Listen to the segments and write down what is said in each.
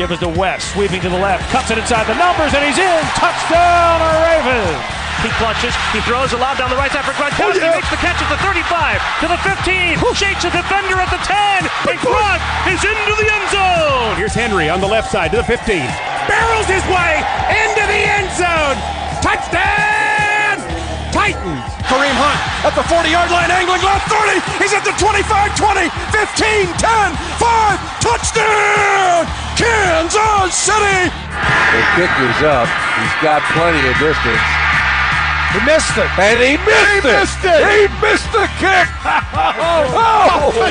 Give it to West, sweeping to the left, cuts it inside the numbers, and he's in. Touchdown, Ravens. He clutches, he throws a lob down the right side for Gronkowski. Oh, yeah. makes the catch at the 35, to the 15, shakes a defender at the 10, and Gronk is into the end zone. Here's Henry on the left side to the 15. Barrels his way into the end zone. Touchdown! Titans. Kareem Hunt at the 40 yard line, angling left 30. He's at the 25, 20, 15, 10, 5. Touchdown! Kansas City! The kick is up. He's got plenty of distance. He missed it. And he missed he it. Missed it. He missed the kick. oh, oh, oh,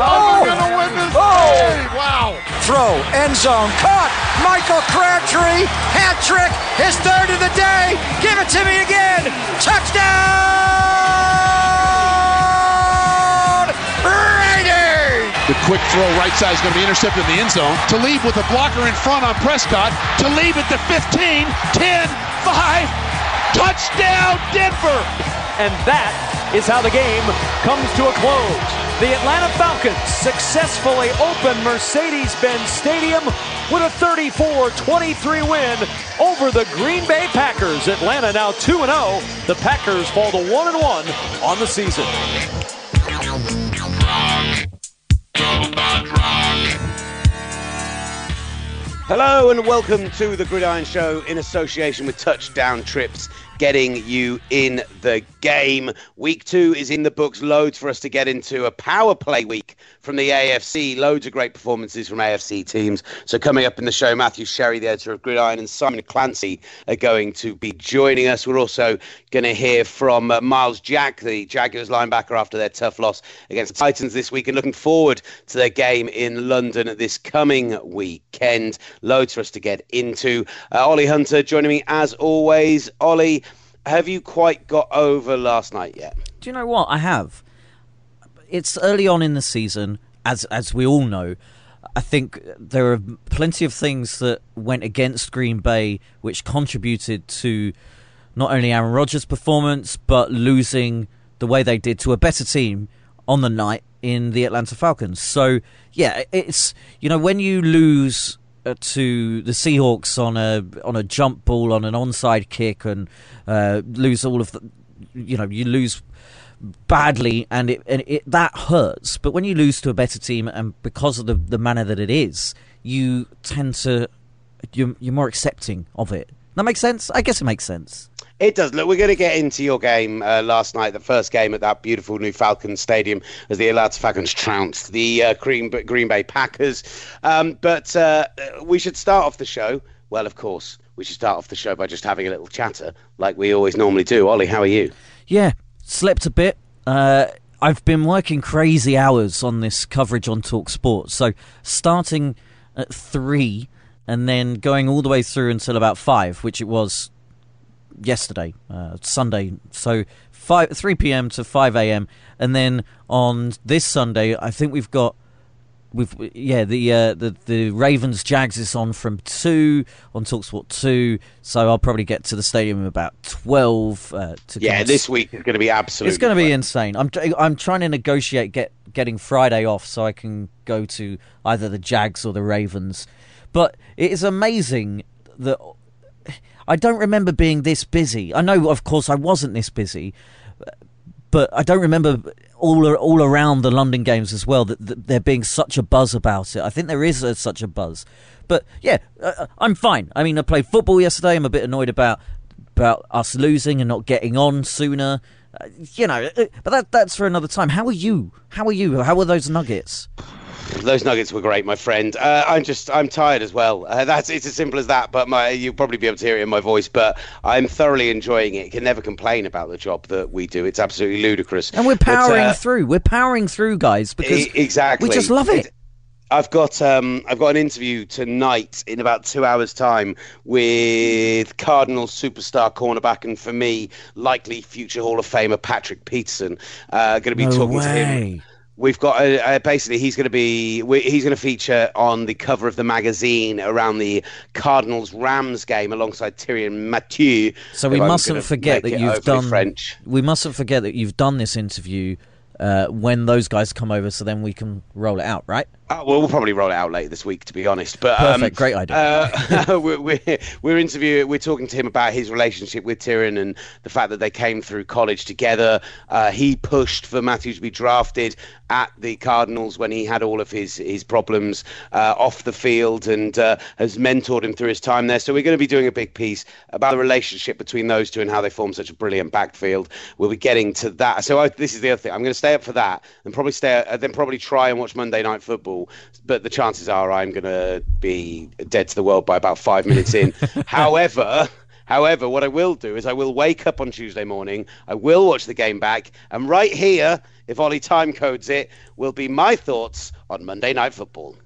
oh, we're going to win this oh. game. Wow. Throw, end zone, caught. Michael Crabtree, hat trick, his third of the day. Give it to me again. Touchdown. Raiders. The quick throw right side is going to be intercepted in the end zone. To leave with a blocker in front on Prescott. To leave at the 15, 10, 5. Touchdown, Denver! And that is how the game comes to a close. The Atlanta Falcons successfully open Mercedes-Benz Stadium with a 34-23 win over the Green Bay Packers. Atlanta now 2-0. The Packers fall to 1-1 on the season. Hello and welcome to the Gridiron Show in association with Touchdown Trips getting you in the game. Week two is in the books. Loads for us to get into. A power play week from the AFC. Loads of great performances from AFC teams. So coming up in the show, Matthew Sherry, the editor of Gridiron, and Simon Clancy are going to be joining us. We're also going to hear from uh, Myles Jack, the Jaguars linebacker, after their tough loss against the Titans this week, and looking forward to their game in London this coming weekend. Loads for us to get into. Uh, Olly Hunter joining me as always. Ollie, have you quite got over last night yet? Do you know what? I have. It's early on in the season, as as we all know. I think there are plenty of things that went against Green Bay, which contributed to not only Aaron Rodgers' performance, but losing the way they did to a better team on the night in the Atlanta Falcons. So, yeah, it's, you know, when you lose to the Seahawks on a on a jump ball on an onside kick and uh, lose all of the, you know, you lose badly and it and it that hurts. But when you lose to a better team and because of the the manner that it is, you tend to you're, you're more accepting of it. That makes sense. I guess it makes sense. It does. Look, we're going to get into your game uh, last night, the first game at that beautiful new Falcons Stadium, as the Atlanta Falcons trounced the uh, Green, Green Bay Packers. Um, but uh, we should start off the show. Well, of course, we should start off the show by just having a little chatter, like we always normally do. Olly, how are you? Yeah, slept a bit. Uh, I've been working crazy hours on this coverage on Talk Sports. So starting at three and then going all the way through until about five, which it was yesterday, uh, Sunday. So five, three p.m. to five a.m. And then on this Sunday, I think we've got we've yeah the uh, the the Ravens Jags is on from two on Talksport two, so I'll probably get to the stadium about twelve. Uh, to yeah, this week is going to be absolutely. It's going to be insane. I'm I'm trying to negotiate get getting Friday off so I can go to either the Jags or the Ravens, but it is amazing that I don't remember being this busy. I know, of course, I wasn't this busy, but I don't remember all all around the London games as well that, that there being such a buzz about it. I think there is a, such a buzz, but yeah, uh, uh, I'm fine. I mean, I played football yesterday. I'm a bit annoyed about about us losing and not getting on sooner. Uh, you know, uh, but that that's for another time. How are you? How are you? How are those Nuggets? Those nuggets were great, my friend. Uh, I'm just, I'm tired as well. Uh, that's it's as simple as that. But my, you'll probably be able to hear it in my voice. But I'm thoroughly enjoying it. Can never complain about the job that we do. It's absolutely ludicrous. And we're powering but, uh, through. We're powering through, guys, because exactly we just love it. I've got um, I've got an interview tonight in about two hours' time with Cardinal superstar cornerback and for me likely future Hall of Famer Patrick Peterson. Uh, going to be no talking way. to him We've got uh, uh, basically he's going to be he's going to feature on the cover of the magazine around the Cardinals Rams game alongside Tyrann Mathieu. So we mustn't forget that you've done French. We mustn't forget that you've done this interview uh, when those guys come over, so then we can roll it out, right? Uh, well, we'll probably roll it out later this week, to be honest. But perfect, um, great idea. Uh, we're, we're, we're interviewing, we're talking to him about his relationship with Tyrion and the fact that they came through college together. Uh, he pushed for Mathieu to be drafted at the Cardinals when he had all of his his problems uh, off the field and uh, has mentored him through his time there. So we're going to be doing a big piece about the relationship between those two and how they form such a brilliant backfield. We'll be getting to that. So I, this is the other thing. I'm going to stay up for that and probably stay, uh, then probably try and watch Monday Night Football. But the chances are I'm going to be dead to the world by about five minutes in. However. However, what I will do is I will wake up on Tuesday morning, I will watch the game back, and right here, if Olly time codes it, will be my thoughts on Monday Night Football.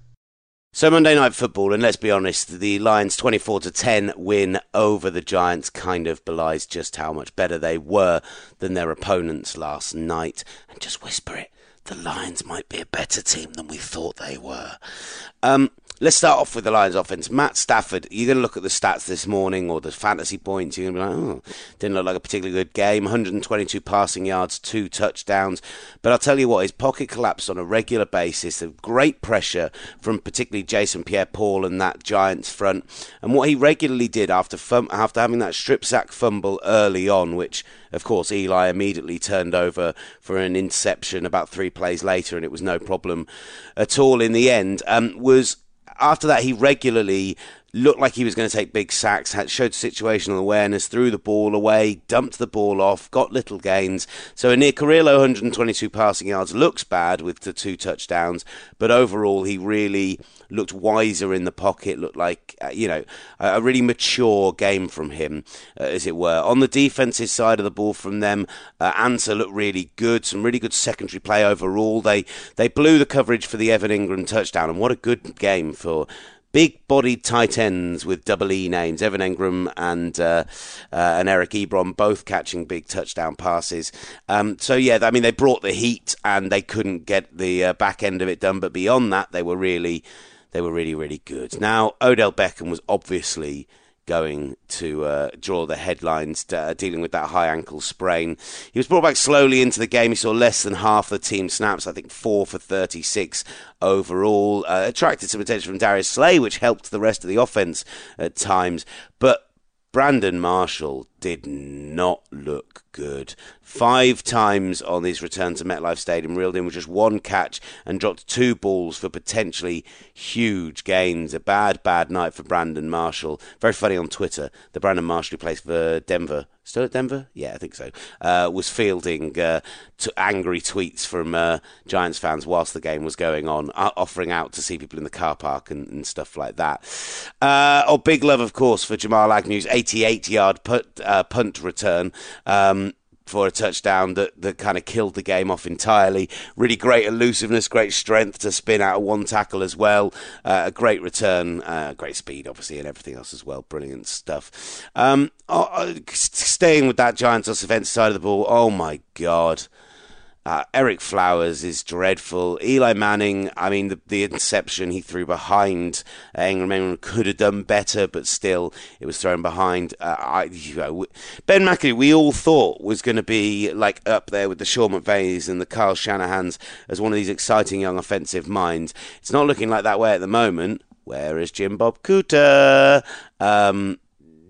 So Monday Night Football, and let's be honest, the Lions' 24 to 10 win over the Giants kind of belies just how much better they were than their opponents last night. And just whisper it, the Lions might be a better team than we thought they were. Um, Let's start off with the Lions offense. Matt Stafford, you're going to look at the stats this morning or the fantasy points. You're going to be like, oh, didn't look like a particularly good game. 122 passing yards, two touchdowns. But I'll tell you what, his pocket collapsed on a regular basis. Of great pressure from particularly Jason Pierre-Paul and that Giants front. And what he regularly did after fum- after having that strip sack fumble early on, which of course Eli immediately turned over for an interception about three plays later, and it was no problem at all in the end, um, was after that, he regularly looked like he was going to take big sacks, had, showed situational awareness, threw the ball away, dumped the ball off, got little gains. So a near career low 122 passing yards looks bad with the two touchdowns, but overall he really looked wiser in the pocket, looked like, uh, you know, a, really mature game from him, uh, as it were. On the defensive side of the ball from them, uh, Ansah looked really good, some really good secondary play overall. They, they blew the coverage for the Evan Engram touchdown, and what a good game for big bodied tight ends with double E names, Evan Engram and uh, uh, and Eric Ebron, both catching big touchdown passes. Um, so yeah, I mean they brought the heat and they couldn't get the uh, back end of it done, but beyond that, they were really they were really really good. Now Odell Beckham was obviously going to uh, draw the headlines uh, dealing with that high ankle sprain. He was brought back slowly into the game. He saw less than half the team snaps, I think four for 36 overall. Uh, attracted some attention from Darius Slay, which helped the rest of the offense at times. But Brandon Marshall did not look good. Five times on his return to MetLife Stadium, reeled in with just one catch and dropped two balls for potentially huge gains. A bad, bad night for Brandon Marshall. Very funny on Twitter. The Brandon Marshall who plays for Denver still at Denver? Yeah, I think so. Uh, was fielding uh, angry tweets from uh, Giants fans whilst the game was going on, uh, offering out to see people in the car park and, and stuff like that. Uh, oh, big love, of course, for Jamal Agnew's 88 yard punt, uh, punt return. Um, for a touchdown that, that kind of killed the game off entirely. Really great elusiveness, great strength to spin out of one tackle as well. Uh, a great return, uh, great speed, obviously, and everything else as well. Brilliant stuff. Um, oh, uh, staying with that Giants offensive side of the ball, oh my God. Uh, Ereck Flowers is dreadful. Eli Manning, I mean, the, the interception he threw behind uh, Engram could have done better, but still, it was thrown behind. Uh, I, you know, ben McAdoo, we all thought was going to be like up there with the Sean McVays and the Kyle Shanahans as one of these exciting young offensive minds. It's not looking like that way at the moment. Where is Jim Bob Cooter? Um,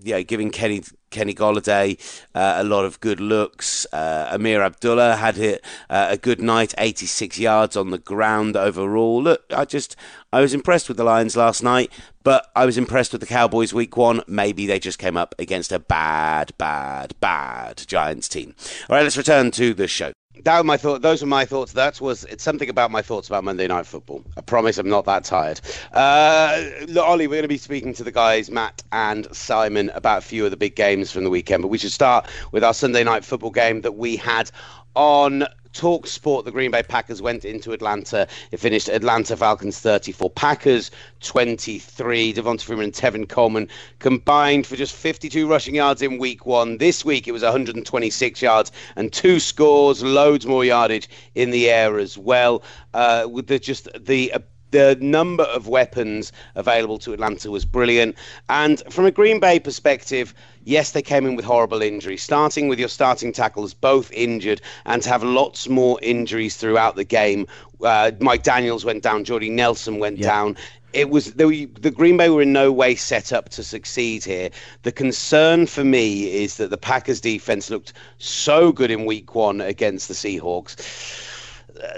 yeah, giving Kenny Kenny Golladay uh, a lot of good looks. Uh, Ameer Abdullah had hit uh, a good night, 86 yards on the ground overall. Look, I just I was impressed with the Lions last night, but I was impressed with the Cowboys week one. Maybe they just came up against a bad, bad, bad Giants team. All right, let's return to the show that was my thought. Those were my thoughts. That was it's something about my thoughts about Monday Night Football. I promise I'm not that tired. Uh, Olly, we're going to be speaking to the guys Matt and Simon about a few of the big games from the weekend, but we should start with our Sunday Night Football game that we had on Talk Sport, the Green Bay Packers went into Atlanta. It finished Atlanta Falcons 34, Packers 23. Devonta Freeman and Tevin Coleman combined for just 52 rushing yards in week one. This week it was 126 yards and two scores, loads more yardage in the air as well. Uh, with the, just the the number of weapons available to Atlanta was brilliant. And from a Green Bay perspective, yes, they came in with horrible injuries, starting with your starting tackles both injured, and to have lots more injuries throughout the game. Uh, Mike Daniels went down, Jordy Nelson went Yeah. down. It was the, the Green Bay were in no way set up to succeed here. The concern for me is that the Packers defense looked so good in week one against the Seahawks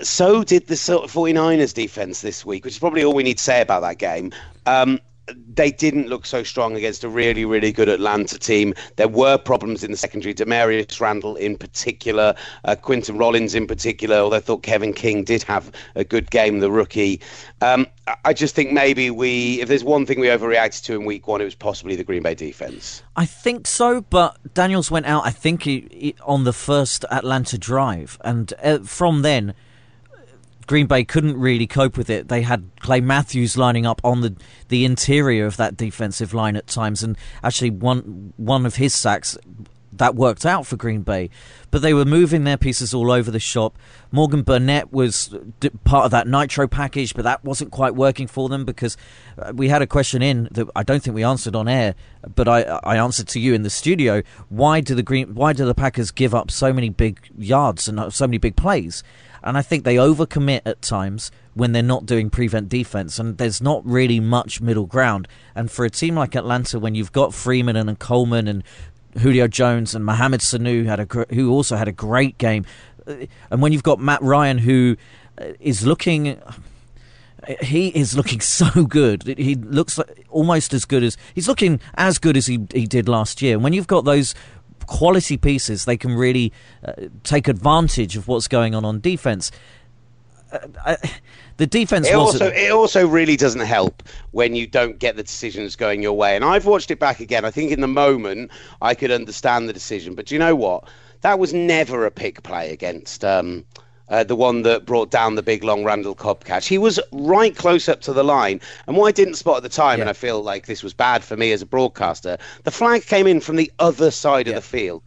so did the sort of 49ers defense this week, which is probably all we need to say about that game. Um, they didn't look so strong against a really, really good Atlanta team. There were problems in the secondary. Damarious Randall, in particular, uh, Quinten Rollins, in particular. Although I thought Kevin King did have a good game, the rookie. Um, I- just think maybe we, if there's one thing we overreacted to in Week One, it was possibly the Green Bay defense. I think so, but Daniels went out. I think he, he- on the first Atlanta drive, and uh, from then, Green Bay couldn't really cope with it. They had Clay Matthews lining up on the the interior of that defensive line at times, and actually one one of his sacks that worked out for Green Bay. But they were moving their pieces all over the shop. Morgan Burnett was part of that nitro package, but that wasn't quite working for them because uh, we had a question in that I don't think we answered on air, but I, I answered to you in the studio. Why do the Green? Why do the Packers give up so many big yards and uh, so many big plays? And I think they overcommit at times when they're not doing prevent defense, and there's not really much middle ground. And for a team like Atlanta, when you've got Freeman and Coleman and Julio Jones and Mohamed Sanu had a who also had a great game, Uh, and when you've got Matt Ryan who uh, looking. He is looking so good. He looks like almost as good as he's looking as good as he he did last year. And when you've got those quality pieces, they can really uh, take advantage of what's going on on defense. Uh, I, the defense It also it also really doesn't help when you don't get the decisions going your way. And I've watched it back again. I think in the moment I could understand the decision, but do you know what? That was never a pick play against um, uh, the one that brought down the big long Randall Cobb catch. He was right close up to the line, and what I didn't spot at the time, and I feel like this was bad for me as a broadcaster, the flag came in from the other side of the field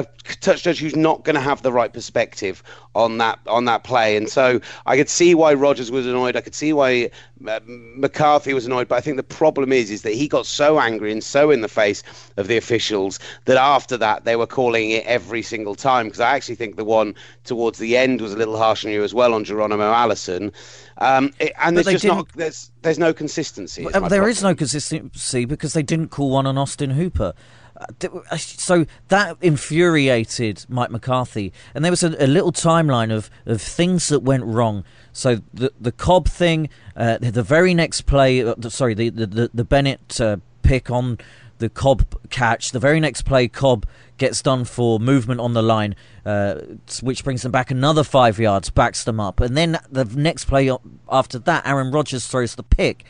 a touch judge who's not going to have the right perspective on that on that play, and so I could see why Rodgers was annoyed. I could see why uh, McCarthy was annoyed. But I think the problem is is that he got so angry and so in the face of the officials that after that they were calling it every single time. Because I actually think the one towards the end was a little harsh on you as well on Geronimo Allison. Um, it- and But there's just not didn't- there's there's no consistency. is there is problem. no consistency because they didn't call one on Austin Hooper. Uh, uh, So that infuriated Mike McCarthy, and there was a, a little timeline of, of things that went wrong. So the the Cobb thing, uh, the, very next play, uh, sorry, the the, the, Bennett uh, pick on the Cobb catch. The very next play, Cobb gets done for movement on the line, uh, which brings them back another five yards, backs them up, and then the next play after that, Aaron Rodgers throws the pick.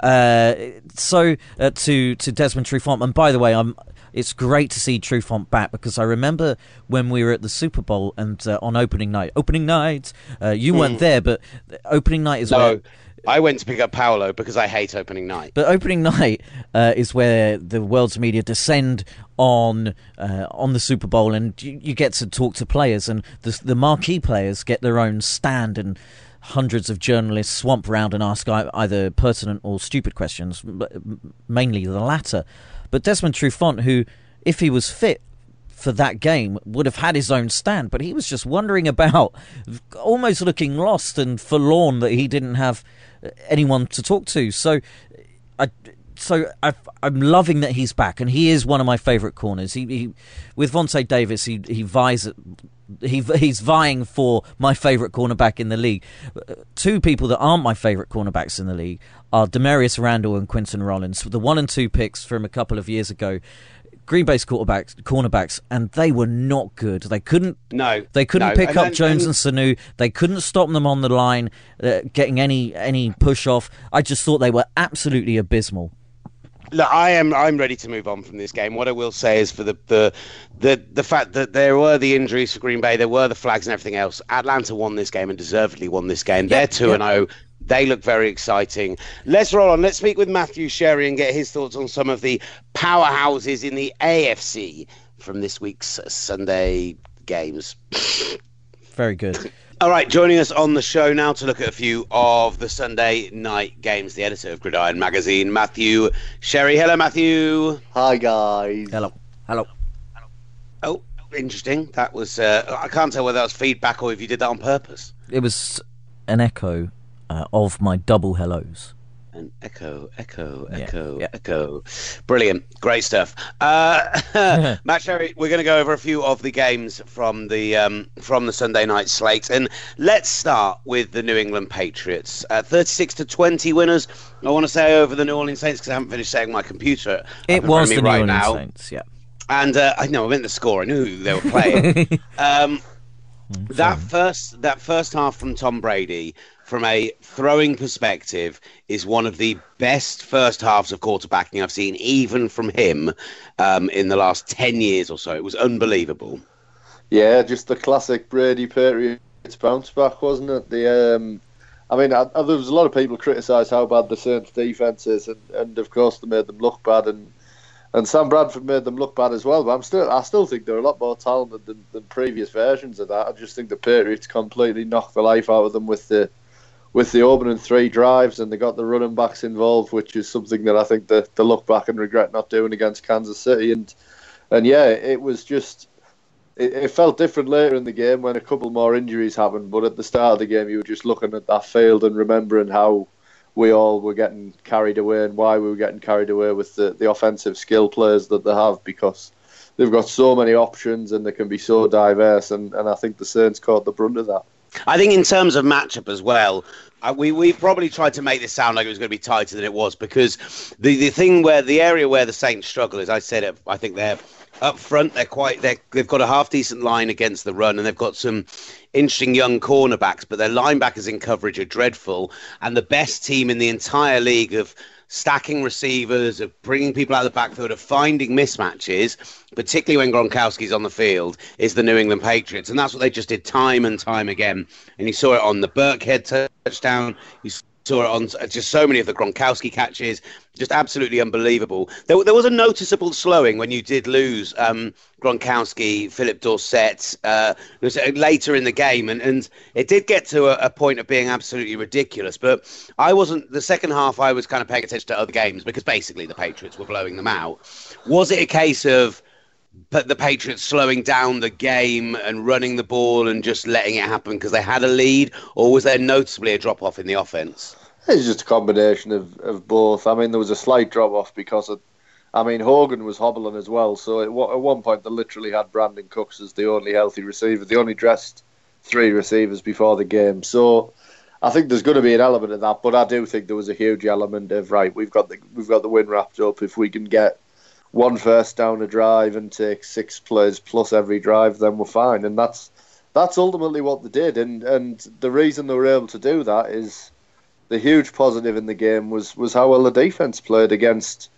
Uh, so uh, to to Desmond Trufant, and by the way, I'm. It's great to see Trufant back because I remember when we were at the Super Bowl and uh, on opening night. Opening night, uh, you weren't there, but opening night is where No, I went to pick up Paolo because I hate opening night. but opening night uh, is where the world's media descend on uh, on the Super Bowl, and you, you get to talk to players, and the, the marquee players get their own stand, and hundreds of journalists swamp round and ask either pertinent or stupid questions, mainly the latter. But Desmond Trufant, who, if he was fit, for that game would have had his own stand, but he was just wandering about, almost looking lost and forlorn that he didn't have uh, anyone to talk to. So, I, so I, I'm loving that he's back, and he is one of my favourite corners. He, he with Vontae Davis, he he vies at. He, he's vying for my favourite cornerback in the league. Two people that aren't my favourite cornerbacks in the league are Damarious Randall and Quinten Rollins, the one and two picks from a couple of years ago. Green Bay's quarterbacks, cornerbacks, and they were not good. They couldn't. No, they couldn't no. pick And up then- Jones and- and Sanu. They couldn't stop them on the line, uh, getting any any push off. I just thought they were absolutely abysmal. Look, I am. I'm ready to move on from this game. What I will say is for the the the the fact that there were the injuries for Green Bay, there were the flags and everything else. Atlanta won this game and deservedly won this game. They're two and zero. Oh. They look very exciting. Let's roll on. Let's speak with Matthew Sherry and get his thoughts on some of the powerhouses in the AFC from this week's Sunday games. Very good. All right, joining us on the show now to look at a few of the Sunday night games, the editor of Gridiron Magazine, Matthew Sherry. Hello, Matthew. Hi, guys. Hello. Hello. Oh, interesting. That was, uh, I can't tell whether that was feedback or if you did that on purpose. It was an echo uh, of my double hellos. An echo, echo, echo, yeah. echo. Brilliant. Great stuff. Uh, Matt Sherry, we're going to go over a few of the games from the um, from the Sunday night slate. And let's start with the New England Patriots. Uh, 36 to 20 winners. I want to say over the New Orleans Saints because I haven't finished saying my computer. It was the New right Orleans now. Saints, yeah. And uh, I know I meant the score. I knew who they were playing. um, that first that first half from Tom Brady, from a throwing perspective, is one of the best first halves of quarterbacking I've seen, even from him, um, in the last ten years or so. It was unbelievable. Yeah, just the classic Brady Patriots bounce back, wasn't it? The um, I mean, I, I, there was a lot of people criticised how bad the Saints' defense is, and, and of course they made them look bad, and and Sam Bradford made them look bad as well. But I'm still, I still think they're a lot more talented than, than previous versions of that. I just think the Patriots completely knocked the life out of them with the with the opening three drives, and they got the running backs involved, which is something that I think they, look back and regret not doing against Kansas City. And and yeah, it was just it, it felt different later in the game when a couple more injuries happened. But at the start of the game, you were just looking at that field and remembering how we all were getting carried away and why we were getting carried away with the, the offensive skill players that they have because they've got so many options and they can be so diverse. And, and I think the Saints caught the brunt of that. I think in terms of matchup as well, uh, we we probably tried to make this sound like it was going to be tighter than it was because the the thing where the area where the Saints struggle is, I said it, I think they're up front. They're quite they they've got a half decent line against the run, and they've got some interesting young cornerbacks, but their linebackers in coverage are dreadful, and the best team in the entire league of stacking receivers, of bringing people out of the backfield, of finding mismatches, particularly when Gronkowski's on the field, is the New England Patriots. And that's what they just did time and time again. And you saw it on the Burkhead touchdown. You saw on just so many of the Gronkowski catches. Just absolutely unbelievable. There, there was a noticeable slowing when you did lose um, Gronkowski, Phillip Dorsett uh, later in the game, and, and it did get to a, a point of being absolutely ridiculous. But I wasn't the second half. I was kind of paying attention to other games because basically the Patriots were blowing them out. Was it a case of the Patriots slowing down the game and running the ball and just letting it happen because they had a lead, or was there noticeably a drop off in the offense? It's just a combination of, of both. I mean, there was a slight drop off because of, I mean, Hogan was hobbling as well. So at, at one point, they literally had Brandin Cooks as the only healthy receiver. They only dressed three receivers before the game. So I think there's going to be an element of that. But I do think there was a huge element of right. We've got the we've got the win wrapped up. If we can get one first down a drive and take six plays plus every drive, then we're fine. And that's that's ultimately what they did. And and the reason they were able to do that is the huge positive in the game was was how well the defense played against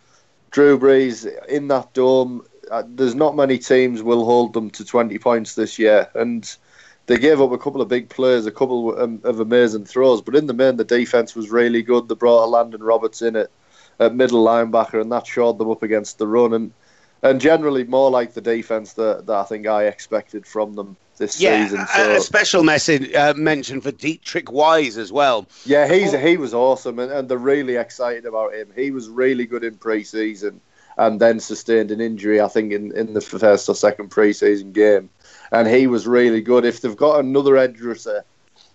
Drew Brees in that dome. Uh, there's not many teams will hold them to 20 points this year, and they gave up a couple of big plays, a couple um, of amazing throws. But in the main, the defense was really good. They brought a Landon Roberts in at, at middle linebacker, and that shored them up against the run. And and generally more like the defense that, that I think I expected from them this yeah, season. a- So a special message uh, mention for Deatrich Wise as well. Yeah, he's he was awesome, and, and they're really excited about him. He was really good in pre-season, and then sustained an injury, I think, in, in the first or second pre-season game, and he was really good. If they've got another edge rusher,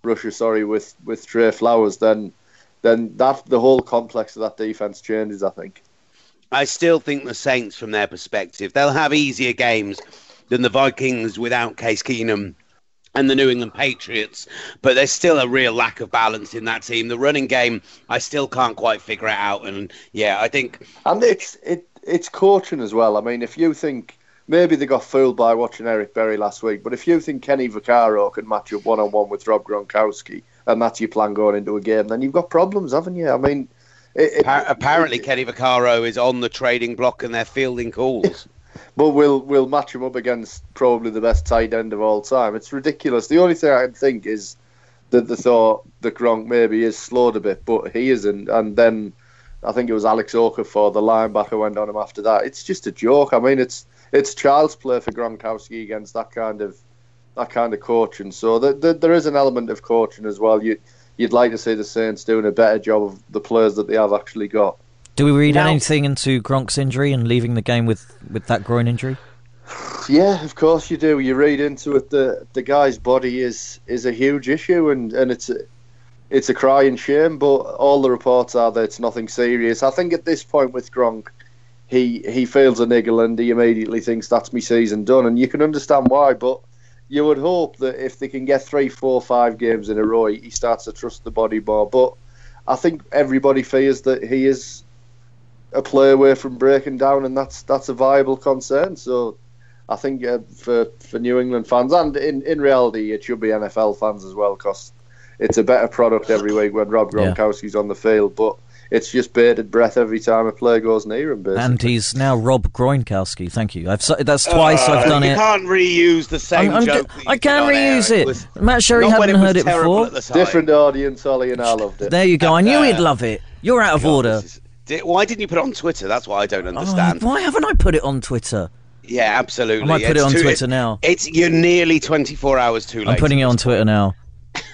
rusher, sorry, with with Trey Flowers, then then that the whole complex of that defense changes. I think. I still think the Saints, from their perspective, they'll have easier games than the Vikings without Case Keenum and the New England Patriots, but there's still a real lack of balance in that team. The running game, I still can't quite figure it out. And yeah, I think And it's it it's coaching as well. I mean, if you think maybe they got fooled by watching Eric Berry last week, but if you think Kenny Vaccaro can match up one on one with Rob Gronkowski, and that's your plan going into a game, then you've got problems, haven't you? I mean, it, it- appa- apparently Kenny Vaccaro is on the trading block and they're fielding calls. but we'll we'll match him up against probably the best tight end of all time. It's ridiculous. The only thing I can think is that the thought that Gronk maybe is slowed a bit, but he isn't. And then I think it was Alex Okafor, the linebacker, went on him after that. It's just a joke. I mean, it's it's child's play for Gronkowski against that kind of that kind of coaching. So the, the, there is an element of coaching as well. You you'd like to see the Saints doing a better job of the players that they have actually got. Do we read now, anything into Gronk's injury and leaving the game with, with that groin injury? Yeah, of course you do. You read into it. The the guy's body is is a huge issue, and, and it's a, it's a crying shame. But all the reports are that it's nothing serious. I think at this point with Gronk, he he feels a niggle and he immediately thinks that's me season done, and you can understand why. But you would hope that if they can get three, four, five games in a row, he starts to trust the body more. But I think everybody fears that he is a play away from breaking down, and that's that's a viable concern. So I think uh, for for New England fans, and in, in reality, it should be NFL fans as well, because it's a better product every week when Rob Gronkowski's yeah. on the field. But it's just bated breath every time a player goes near him. Basically. And he's now Rob Gronkowski. Thank you. I've that's twice uh, I've done you it. You can't reuse the same I'm, I'm joke. D- I can reuse it. it Matt Sherry hadn't heard it before. Different audience, Olly, and I loved it. There you go. I knew he'd love it. You're out of God, order. Is, why didn't you put it on Twitter? That's why I don't oh, understand. Oh, why haven't I put it on Twitter? Yeah, absolutely. I might put it's it on too, Twitter now. It's you're nearly 24 hours too late. I'm putting it on Twitter now.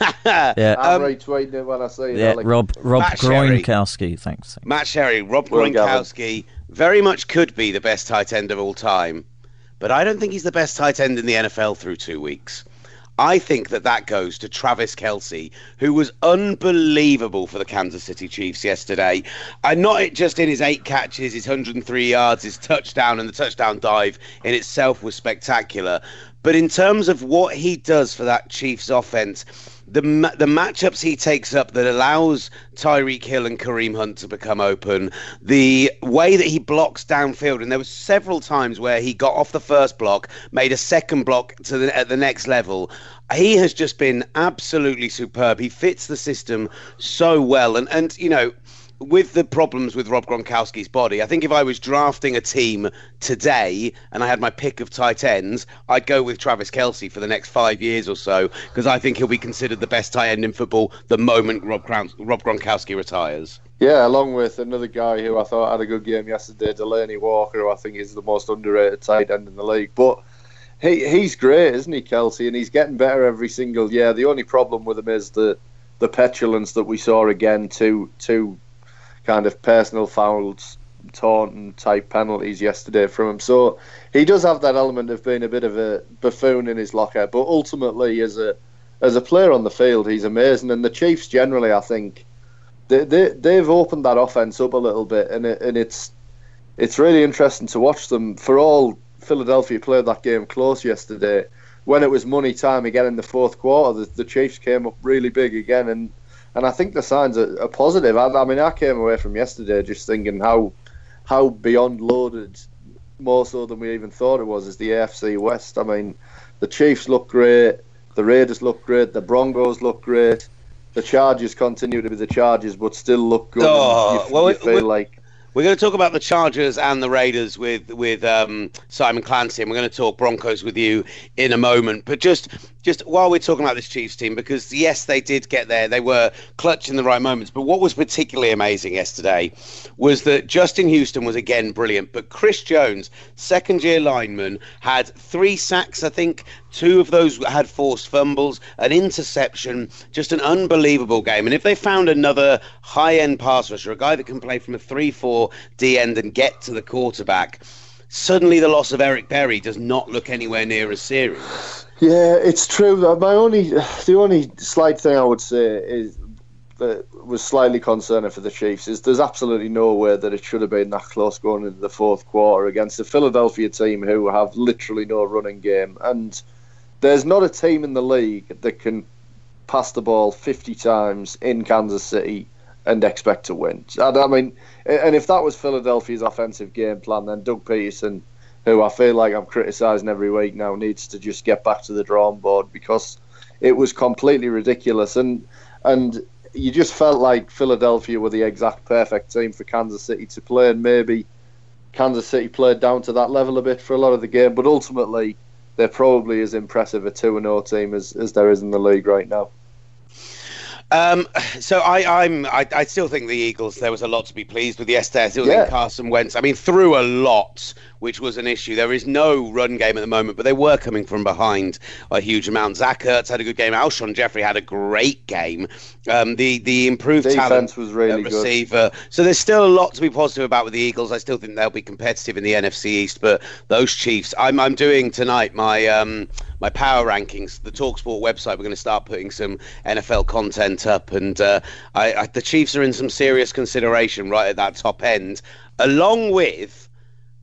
yeah, I'm um, retweeting it when I see it. Yeah, Rob Rob Matt Gronkowski. Thanks. Matt Sherry, Rob Gronkowski very much could be the best tight end of all time, but I don't think he's the best tight end in the NFL through two weeks. I think that that goes to Travis Kelce, who was unbelievable for the Kansas City Chiefs yesterday. And not just in his eight catches, his 103 yards, his touchdown, and the touchdown dive in itself was spectacular. But in terms of what he does for that Chiefs offense, the the matchups he takes up that allows Tyreek Hill and Kareem Hunt to become open, the way that he blocks downfield, and there were several times where he got off the first block, made a second block to the, at the next level. He has just been absolutely superb. He fits the system so well, and and you know with the problems with Rob Gronkowski's body, I think if I was drafting a team today and I had my pick of tight ends, I'd go with Travis Kelce for the next five years or so because I think he'll be considered the best tight end in football the moment Rob, Rob Gronkowski retires. Yeah, along with another guy who I thought had a good game yesterday, Delanie Walker, who I think is the most underrated tight end in the league. But he he's great, isn't he, Kelsey? And he's getting better every single year. The only problem with him is the the petulance that we saw again. Two two kind of personal fouls, taunting type penalties yesterday from him. So he does have that element of being a bit of a buffoon in his locker. But ultimately, as a as a player on the field, he's amazing. And the Chiefs generally, I think, they, they they've opened that offense up a little bit, and it, and it's it's really interesting to watch them. For all Philadelphia played that game close yesterday. When it was money time again in the fourth quarter, the, the Chiefs came up really big again, and and I think the signs are, are positive. I, I, mean, I came away from yesterday just thinking how how beyond loaded, more so than we even thought it was, is the AFC West. I mean, the Chiefs look great, the Raiders look great, the Broncos look great, the Chargers continue to be the Chargers, but still look good. Oh, you, well, you feel like we're going to talk about the Chargers and the Raiders with with um, Simon Clancy, and we're going to talk Broncos with you in a moment. But just just while we're talking about this Chiefs team, because yes, they did get there, they were clutch in the right moments. But what was particularly amazing yesterday was that Justin Houston was again brilliant, but Chris Jones, second year lineman, had three sacks, I think. Two of those had forced fumbles, an interception, just an unbelievable game. And if they found another high end pass rusher, a guy that can play from a 3 4 D end and get to the quarterback, suddenly the loss of Eric Berry does not look anywhere near as serious. Yeah, it's true. My only, the only slight thing I would say is that was slightly concerning for the Chiefs is there's absolutely no way that it should have been that close going into the fourth quarter against the Philadelphia team who have literally no running game, and there's not a team in the league that can pass the ball 50 times in Kansas City and expect to win. I mean, and if that was Philadelphia's offensive game plan, then Doug Pederson who I feel like I'm criticising every week now, needs to just get back to the drawing board because it was completely ridiculous. And and you just felt like Philadelphia were the exact perfect team for Kansas City to play, and maybe Kansas City played down to that level a bit for a lot of the game. But ultimately, they're probably as impressive a 2 0 team as, as there is in the league right now. Um, so I, I'm, I, I still think the Eagles. There was a lot to be pleased with yesterday. I still Yeah. think Carson Wentz. I mean, threw a lot, which was an issue. There is no run game at the moment, but they were coming from behind a huge amount. Zach Ertz had a good game. Alshon Jeffery had a great game. Um, the the improved Defense talent was really at good. receiver. So there's still a lot to be positive about with the Eagles. I still think they'll be competitive in the NFC East, but those Chiefs. I'm I'm doing tonight my um my power rankings. The Talksport website. We're going to start putting some NFL content up, and uh, I, I the Chiefs are in some serious consideration right at that top end, along with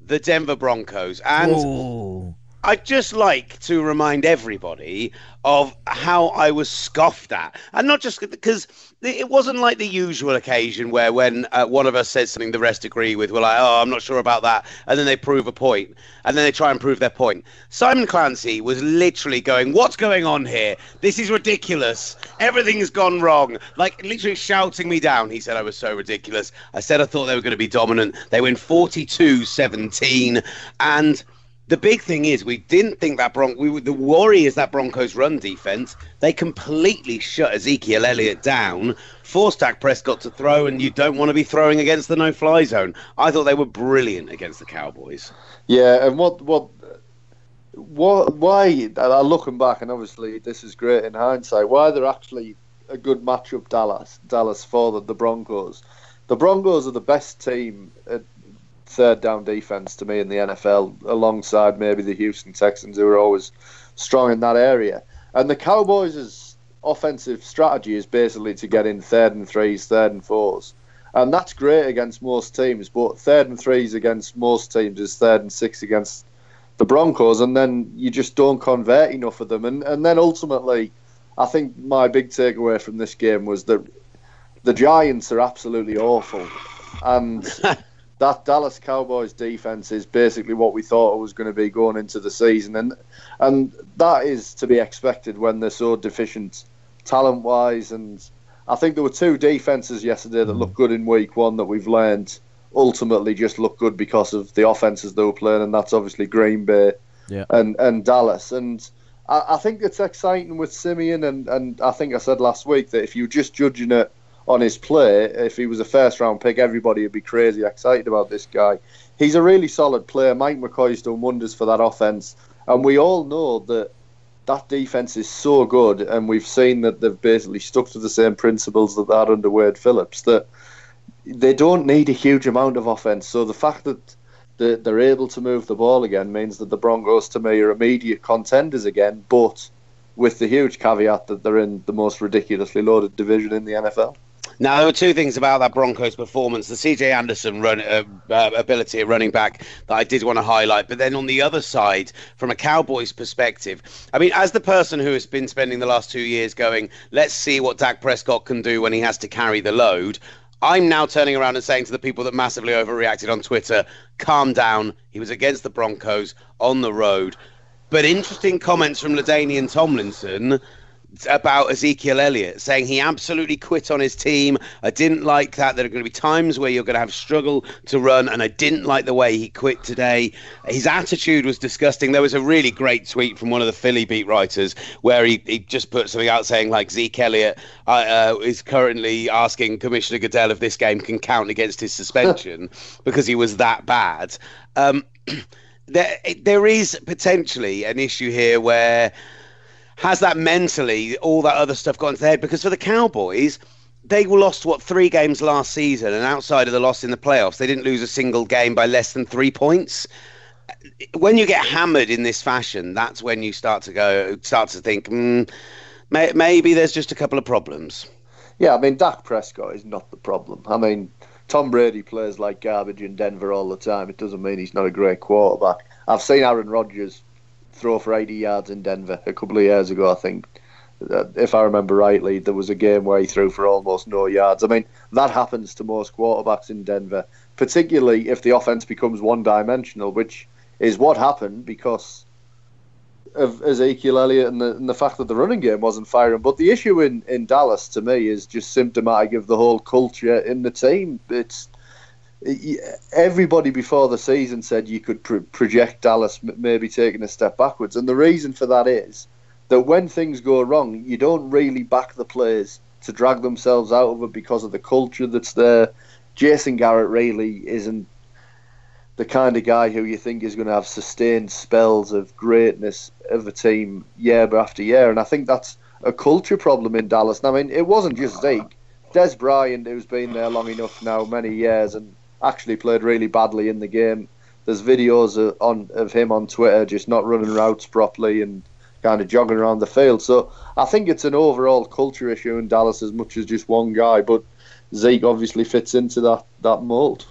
the Denver Broncos and. Ooh. I'd just like to remind everybody of how I was scoffed at. And not just because it wasn't like the usual occasion where when uh, one of us says something the rest agree with, we're like, oh, I'm not sure about that. And then they prove a. And then they try and prove their point. Simon Clancy was literally going, what's going on here? This is ridiculous. Everything's gone wrong. Like literally shouting me down. He said I was so ridiculous. I said I thought they were going to be dominant. They win 42 17. And the big thing is we didn't think that Bron- we the worry is that Broncos run defense. They completely shut Ezekiel Elliott down, forced Dak Prescott to throw, and you don't want to be throwing against the no-fly zone. I thought they were brilliant against the Cowboys. Yeah, and what what what why? Looking back, and obviously this is great in hindsight. Why they're actually a good matchup, Dallas Dallas for the, the Broncos. The Broncos are the best team at third down defense to me in the NFL, alongside maybe the Houston Texans, who are always strong in that area. And the Cowboys' offensive strategy is basically to get in third and threes, third and fours. And that's great against most teams, but third and threes against most teams is third and six against the Broncos, and then you just don't convert enough of them. And, and then ultimately, I think my big takeaway from this game was that the Giants are absolutely awful. And that Dallas Cowboys defense is basically what we thought it was going to be going into the season, and and that is to be expected when they're so deficient talent wise. And I think there were two defenses yesterday that looked good in week one that we've learned ultimately just look good because of the offenses they were playing, and that's obviously Green Bay Yeah. and and Dallas. And I, I think it's exciting with Siemian, and and I think I said last week that if you're just judging it on his play, if he was a first round pick, everybody would be crazy excited about this guy. He's a really solid player. Mike McCoy's done wonders for that offense, and we all know that that defense is so good, and we've seen that they've basically stuck to the same principles that they had under Wade Phillips. That they don't need a huge amount of offense. So the fact that they- they're able to move the ball again means that the Broncos, to me, are immediate contenders again, but with the huge caveat that they're in the most ridiculously loaded division in the NFL. Now, there were two things about that Broncos performance: the CJ Anderson run uh, uh, ability at running back that I did want to highlight. But then on the other side, from a Cowboys perspective, I mean, as the person who has been spending the last two years going, let's see what Dak Prescott can do when he has to carry the load. I'm now turning around and saying to the people that massively overreacted on Twitter, calm down. He was against the Broncos on the road. But interesting comments from Ladainian Tomlinson about Ezekiel Elliott, saying he absolutely quit on his team. I didn't like that. There are going to be times where you're going to have struggle to run, and I didn't like the way he quit today. His attitude was disgusting. There was a really great tweet from one of the Philly beat writers where he, he just put something out saying like Zeke Elliott uh, uh, is currently asking Commissioner Goodell if this game can count against his suspension because he was that bad. Um, there, there is potentially an issue here where has that mentally all that other stuff got into their head? Because for the Cowboys, they lost what three games last season, and outside of the loss in the playoffs, they didn't lose a single game by less than three points. When you get hammered in this fashion, that's when you start to go, start to think, mm, may, maybe there's just a couple of problems. Yeah, I mean, Dak Prescott is not the problem. I mean, Tom Brady plays like garbage in Denver all the time. It doesn't mean he's not a great quarterback. I've seen Aaron Rodgers throw for 80 yards in Denver a couple of years ago, I think. Uh, If I remember rightly, there was a game where he threw for almost no yards. I mean, that happens to most quarterbacks in Denver, particularly if the offense becomes one dimensional, which is what happened because of Ezekiel Elliott and the, and the fact that the running game wasn't firing. But the issue in, in Dallas, to me, is just symptomatic of the whole culture in the team. It's everybody before the season said you could pro- project Dallas maybe taking a step backwards, and the reason for that is that when things go wrong, you don't really back the players to drag themselves out of it because of the culture that's there. Jason Garrett really isn't the kind of guy who you think is going to have sustained spells of greatness of a team year after year. And I think that's a culture problem in Dallas. And I mean, it wasn't just Zeke. Dez Bryant, who's been there long enough now, many years, and actually played really badly in the game. There's videos of, on of him on Twitter just not running routes properly and kind of jogging around the field. So I think it's an overall culture issue in Dallas as much as just one guy. But Zeke obviously fits into that that mold.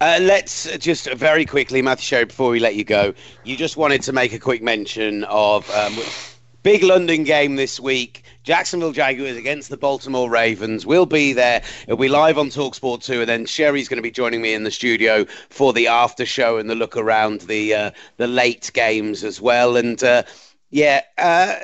Uh, let's just very quickly, Matthew Sherry, before we let you go, you just wanted to make a quick mention of um, big London game this week. Jacksonville Jaguars against the Baltimore Ravens. We'll be there. It'll be live on Talksport 2, and then Sherry's going to be joining me in the studio for the after show and the look around the uh, the late games as well. And uh, yeah. Uh,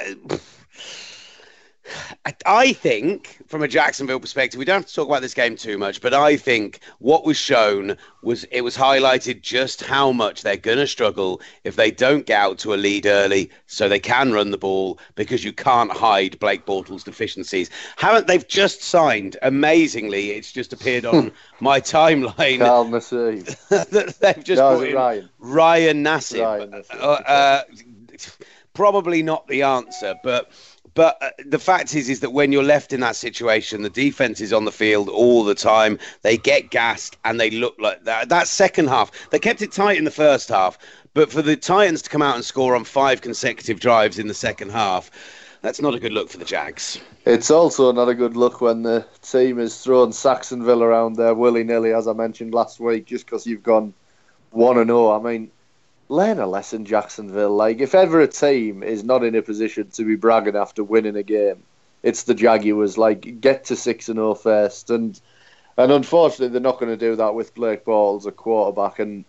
I think, from a Jacksonville perspective, we don't have to talk about this game too much, but I think what was shown was it was highlighted just how much they're going to struggle if they don't get out to a lead early so they can run the ball because you can't hide Blake Bortles' deficiencies. Haven't they've just signed, amazingly, it's just appeared on my timeline. that they've just no, Ryan. Ryan Nassib. Ryan Nassib. Uh, uh, probably not the answer, but but uh, the fact is, is that when you're left in that situation, the defense is on the field all the time. They get gassed and they look like that. That second half, they kept it tight in the first half, but for the Titans to come out and score on five consecutive drives in the second half, that's not a good look for the Jags. It's also not a good look when the team is throwing Sacksonville around there willy nilly, as I mentioned last week, just because you've gone one and zero. I mean, learn a lesson, Jacksonville. Like, if ever a team is not in a position to be bragging after winning a game, it's the Jaguars. Like, get to six and oh first. and and unfortunately, they're not going to do that with Blake Bortles, a quarterback, and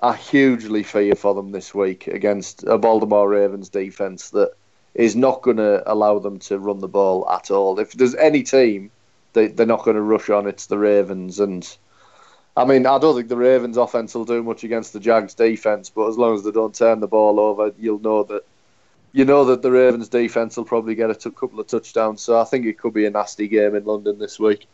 I hugely fear for them this week against a Baltimore Ravens defense that is not going to allow them to run the ball at all. If there's any team they, they're not going to rush on, it's the Ravens, and I mean, I don't think the Ravens' offense will do much against the Jags' defense, but as long as they don't turn the ball over, you'll know that you know that the Ravens' defense will probably get a t- couple of touchdowns. So I think it could be a nasty game in London this week.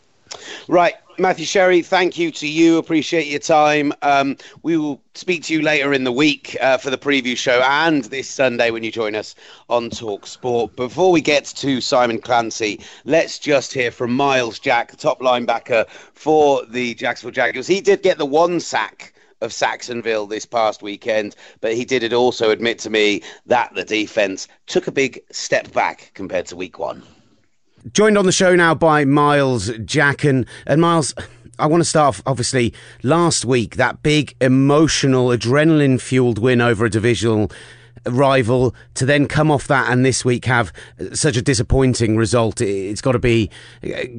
Right, Matthew Sherry, thank you to you. Appreciate your time. Um, we will speak to you later in the week uh, for the preview show and this Sunday when you join us on Talk Sport. Before we get to Simon Clancy, let's just hear from Myles Jack, the top linebacker for the Jacksonville Jaguars. He did get the one sack of Sacksonville this past weekend, but he did it also admit to me that the defense took a big step back compared to week one. Joined on the show now by Myles Jack. And, Myles, I want to start off, obviously, last week, that big emotional, adrenaline fueled win over a divisional rival to then come off that and this week have such a disappointing result. It's got to be,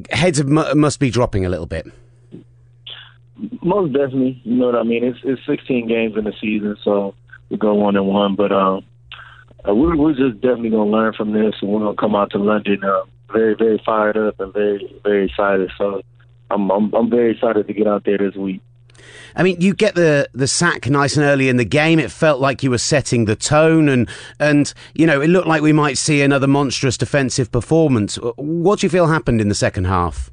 heads must be dropping a little bit. Most definitely, you know what I mean. It's it's 16 games in the season, so we go one and one. But um, we're we're just definitely gonna learn from this, and we're gonna come out to London uh, very, very fired up and very, very excited. So I'm, I'm, I'm very excited to get out there this week. I mean, you get the the sack nice and early in the game. It felt like you were setting the tone, and and you know it looked like we might see another monstrous defensive performance. What do you feel happened in the second half?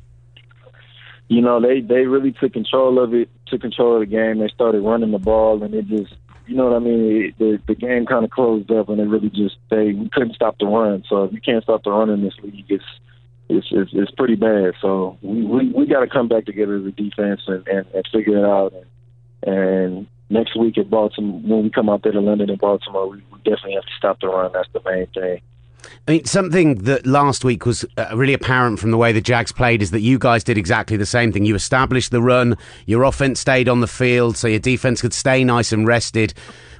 You know, they they really took control of it, took control of the game. They started running the ball, and it just you know what I mean? The the game kind of closed up, and it really just they we couldn't stop the run. So if you can't stop the run in this league, it's it's it's, it's pretty bad. So we we, we got to come back together as a defense and, and, and figure it out. And, and next week at Baltimore, when we come out there to London and Baltimore, we, we definitely have to stop the run. That's the main thing. I mean, something that last week was uh, really apparent from the way the Jags played is that you guys did exactly the same thing. You established the run, your offense stayed on the field, so your defense could stay nice and rested.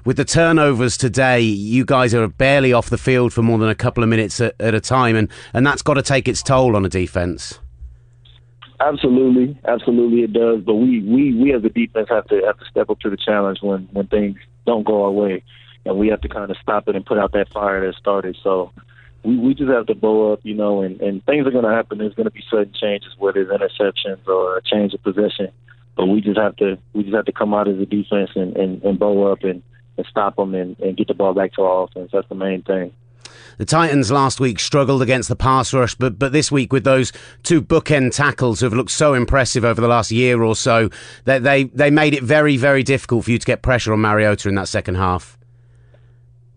With the turnovers today, you guys are barely off the field for more than a couple of minutes at, at a time, and, and that's got to take its toll on a defense. Absolutely, absolutely, it does. But we, we, we as a defense have to have to step up to the challenge when when things don't go our way, and we have to kind of stop it and put out that fire that started. So we, we just have to bow up, you know, and, and things are going to happen. There's going to be sudden changes, whether it's interceptions or a change of possession. But we just have to we just have to come out as a defense and, and, and bow up and, and stop them and, and get the ball back to our offense. That's the main thing. the Titans last week struggled against the pass rush, but but this week with those two bookend tackles who have looked so impressive over the last year or so, that they, they made it very very difficult for you to get pressure on Mariota in that second half.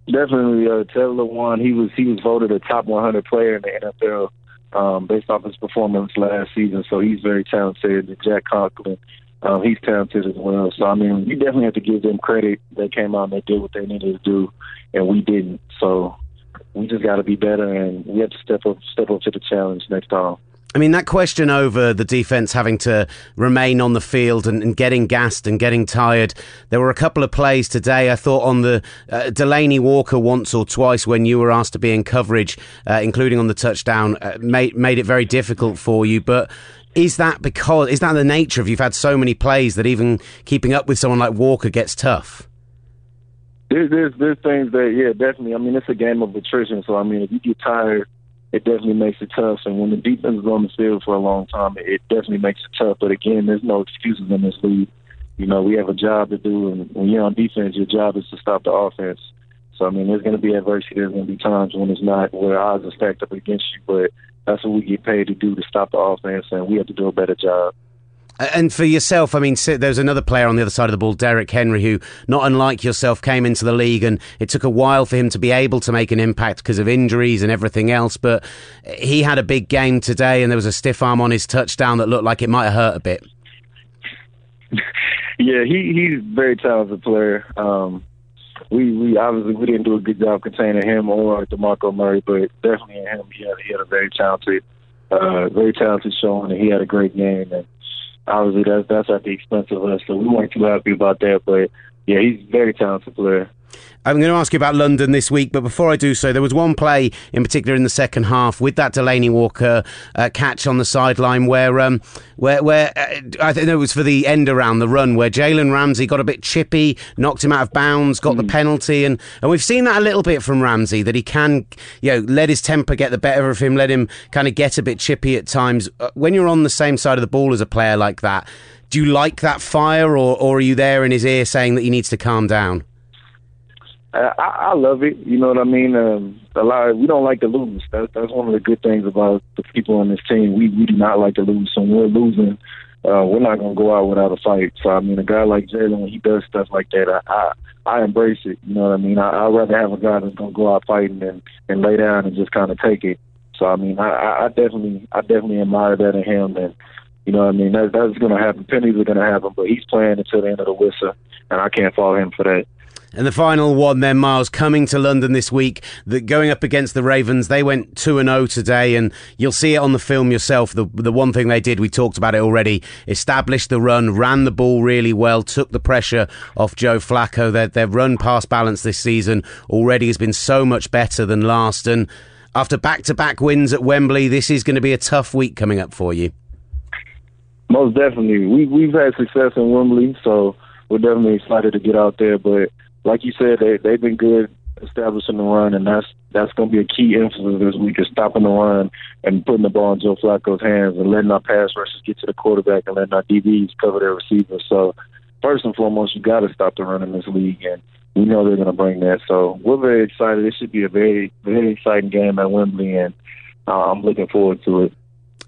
Definitely, uh, Taylor Lewan. He was he was voted a top 100 player in the NFL um, based off his performance last season. So he's very talented. And Jack Conklin, um, he's talented as well. So I mean, you definitely have to give them credit. They came out and they did what they needed to do, and we didn't. So we just got to be better, and we have to step up step up to the challenge next time. I mean, that question over the defense having to remain on the field and, and, getting gassed and getting tired. There were a couple of plays today. I thought on the uh, Delanie Walker once or twice when you were asked to be in coverage, uh, including on the touchdown, uh, made made it very difficult for you. But is that because is that the nature of you've had so many plays that even keeping up with someone like Walker gets tough? There's there's there's things that yeah definitely. I mean, it's a game of attrition. So I mean, if you get tired it definitely makes it tough. And when the defense is on the field for a long time, it definitely makes it tough. But again, there's no excuses in this league. You know, we have a job to do, and when you're on defense, your job is to stop the offense. So I mean, there's going to be adversity. There's going to be times when it's not where odds are stacked up against you, but that's what we get paid to do to stop the offense, and we have to do a better job. And for yourself, I mean, there's another player on the other side of the ball, Derrick Henry, who, not unlike yourself, came into the league, and it took a while for him to be able to make an impact because of injuries and everything else. But he had a big game today, and there was a stiff arm on his touchdown that looked like it might have hurt a bit. yeah, he he's a very talented player. Um, we we obviously we didn't do a good job containing him or Demarco Murray, but definitely him. He had he had a very talented, uh, very talented showing, and he had a great game. And obviously that's that's at the expense of us. So we weren't too happy about that. But yeah, he's a very talented player. I'm going to ask you about London this week, but before I do so, there was one play in particular in the second half with that Delanie Walker uh, catch on the sideline where, um, where, where uh, I think it was for the end around the run where Jalen Ramsey got a bit chippy, knocked him out of bounds, got mm. the penalty, and, and we've seen that a little bit from Ramsey that he can, you know, let his temper get the better of him, let him kind of get a bit chippy at times. Uh, when you're on the same side of the ball as a player like that, do you like that fire, or, or are you there in his ear saying that he needs to calm down? I, I love it. You know what I mean? Um, a lot. Of, we don't like to lose. That's that's one of the good things about the people on this team. We we do not like to lose. So when we're losing, uh, we're not gonna go out without a fight. So I mean, a guy like Jalen, when he does stuff like that, I, I I embrace it. You know what I mean? I, I'd rather have a guy that's gonna go out fighting and and lay down and just kind of take it. So I mean, I, I definitely I definitely admire that in him. And you know what I mean? That, that's gonna happen. Pennies are gonna happen, but he's playing until the end of the whistle, and I can't fault him for that. And the final one then, Myles, coming to London this week, that going up against the Ravens, they went 2 and 0 today, and you'll see it on the film yourself. The, the one thing they did, we talked about it already, established the run, ran the ball really well, took the pressure off Joe Flacco. Their, their run pass balance this season already has been so much better than last. And after back to back wins at Wembley, this is going to be a tough week coming up for you. Most definitely. We, we've had success in Wembley, so we're definitely excited to get out there, but like you said, they they've been good establishing the run, and that's that's going to be a key emphasis this week is stopping the run and putting the ball in Joe Flacco's hands and letting our pass rushers get to the quarterback and letting our DBs cover their receivers. So first and foremost, you got to stop the run in this league, and we know they're going to bring that. So we're very excited. It should be a very very exciting game at Wembley, and uh, I'm looking forward to it.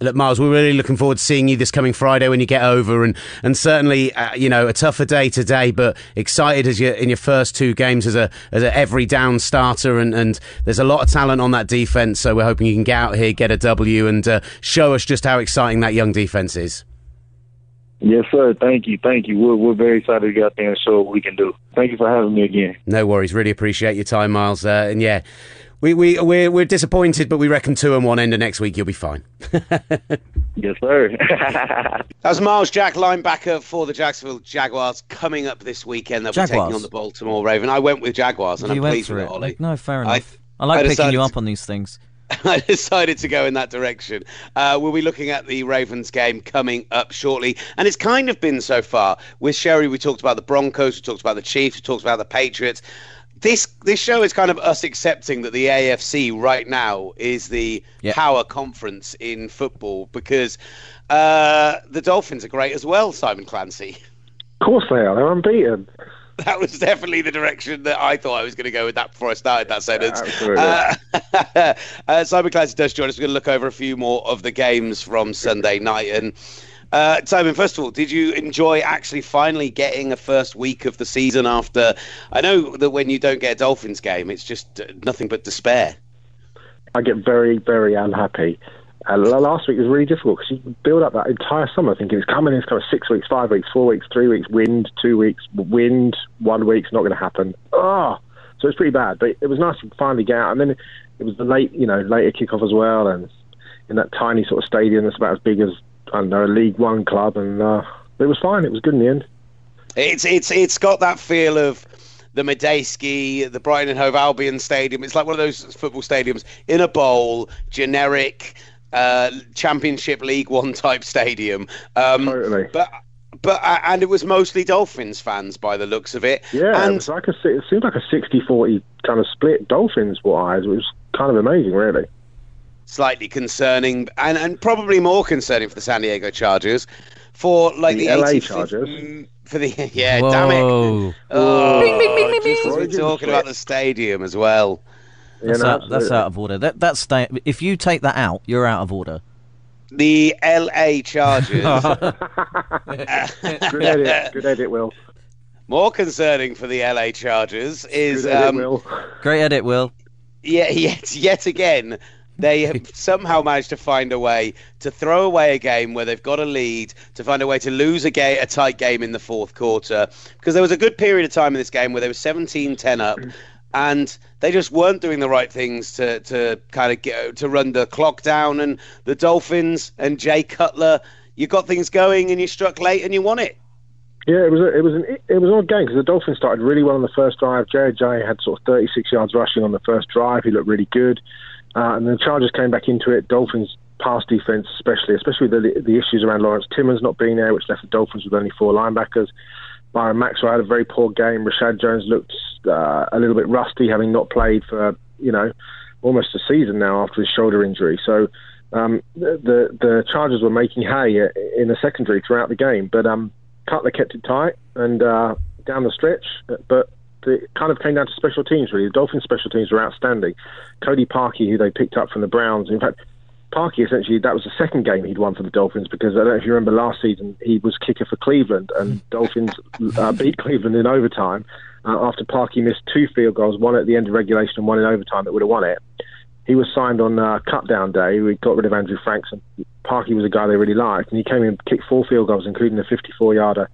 Look, Myles, we're really looking forward to seeing you this coming Friday when you get over, and and certainly, uh, you know, a tougher day today, but excited as you in your first two games as a as a every down starter, and and there's a lot of talent on that defense, so we're hoping you can get out here, get a W, and uh, show us just how exciting that young defense is. Yes, sir. Thank you. Thank you. We're, we're very excited to get out there and show what we can do. Thank you for having me again. No worries. Really appreciate your time, Myles. Uh, and yeah, we we we're, we're disappointed, but we reckon two and one end of next week you'll be fine. yes, sir. That's Myles Jack, linebacker for the Jacksonville Jaguars, coming up this weekend. They'll Jaguars. be taking on the Baltimore Raven. I went with Jaguars, and you I'm pleased with it, Olly. No, fair enough. I, I like I picking you up on these things. I decided to go in that direction. Uh, we'll be looking at the Ravens game coming up shortly. And it's kind of been so far. With Sherry, we talked about the Broncos, we talked about the Chiefs, we talked about the Patriots this this show is kind of us accepting that the AFC right now is the yep. power conference in football because uh, the Dolphins are great as well. Simon Clancy. Of course they are. They're unbeaten. that was definitely the direction that I thought I was going to go with that before I started that sentence. Absolutely. Uh, uh, Simon Clancy does join us. We're going to look over a few more of the games from Sunday night. And uh, Simon, first of all, did you enjoy actually finally getting a first week of the season after? I know that when you don't get a Dolphins game, it's just uh, nothing but despair. I get very, very unhappy. Uh, last week was really difficult because you build up that entire summer thinking it's coming, in, it's coming six weeks, five weeks, four weeks, three weeks, wind, two weeks, wind, one week's not going to happen. Oh, so it's pretty bad. But it was nice to finally get out. And then it was the late, you know, later kickoff as well, and in that tiny sort of stadium that's about as big as I don't know a League One club, and uh, it was fine. It was good in the end. It's it's it's got that feel of the Medeski, the Brighton and Hove Albion Stadium. It's like one of those football stadiums in a bowl, generic uh, Championship League One type stadium. Um, totally. But but uh, and it was mostly Dolphins fans by the looks of it. Yeah, and it was like a it seemed like a 60-40 kind of split Dolphins wise. It was kind of amazing, really. Slightly concerning and and probably more concerning for the San Diego Chargers for like The the, LA 85th Chargers? For the yeah, damn it. Whoa. Oh, just as we're talking about the stadium as well. That's, You know, out, that's out of order. That that's sta- If you take that out, you're out of order. The LA Chargers. Good edit. Good edit, Will. More concerning for the LA Chargers is Good edit, um, Will. Great edit, Will. yeah, yet yet again they have somehow managed to find a way to throw away a game where they've got a lead, to find a way to lose a, ga- a tight game in the fourth quarter. Because there was a good period of time in this game where they were 17-10 up, and they just weren't doing the right things to, to kind of get to run the clock down. And the Dolphins and Jay Cutler, you got things going, and you struck late, and you won it. Yeah, it was a, it was an it was an odd game because the Dolphins started really well on the first drive. JJ had sort of 36 yards rushing on the first drive. He looked really good, uh, and the Chargers came back into it. Dolphins pass defense, especially especially the the issues around Lawrence Timmons not being there, which left the Dolphins with only four linebackers. Byron Maxwell had a very poor game. Reshad Jones looked uh, a little bit rusty, having not played for you know almost a season now after his shoulder injury. So um, the, the Chargers were making hay in the secondary throughout the game, but um, Cutler kept it tight and uh, down the stretch. But it kind of came down to special teams. Really, the Dolphins' special teams were outstanding. Cody Parkey, who they picked up from the Browns, in fact. Parkey essentially that was the second game he'd won for the Dolphins because I don't know if you remember last season he was kicker for Cleveland and Dolphins uh, beat Cleveland in overtime uh, after Parkey missed two field goals, one at the end of regulation and one in overtime that would have won it. He was signed on uh, cut down day. We got rid of Andrew Franks and Parkey was a guy they really liked and he came in and kicked four field goals including a 54 yarder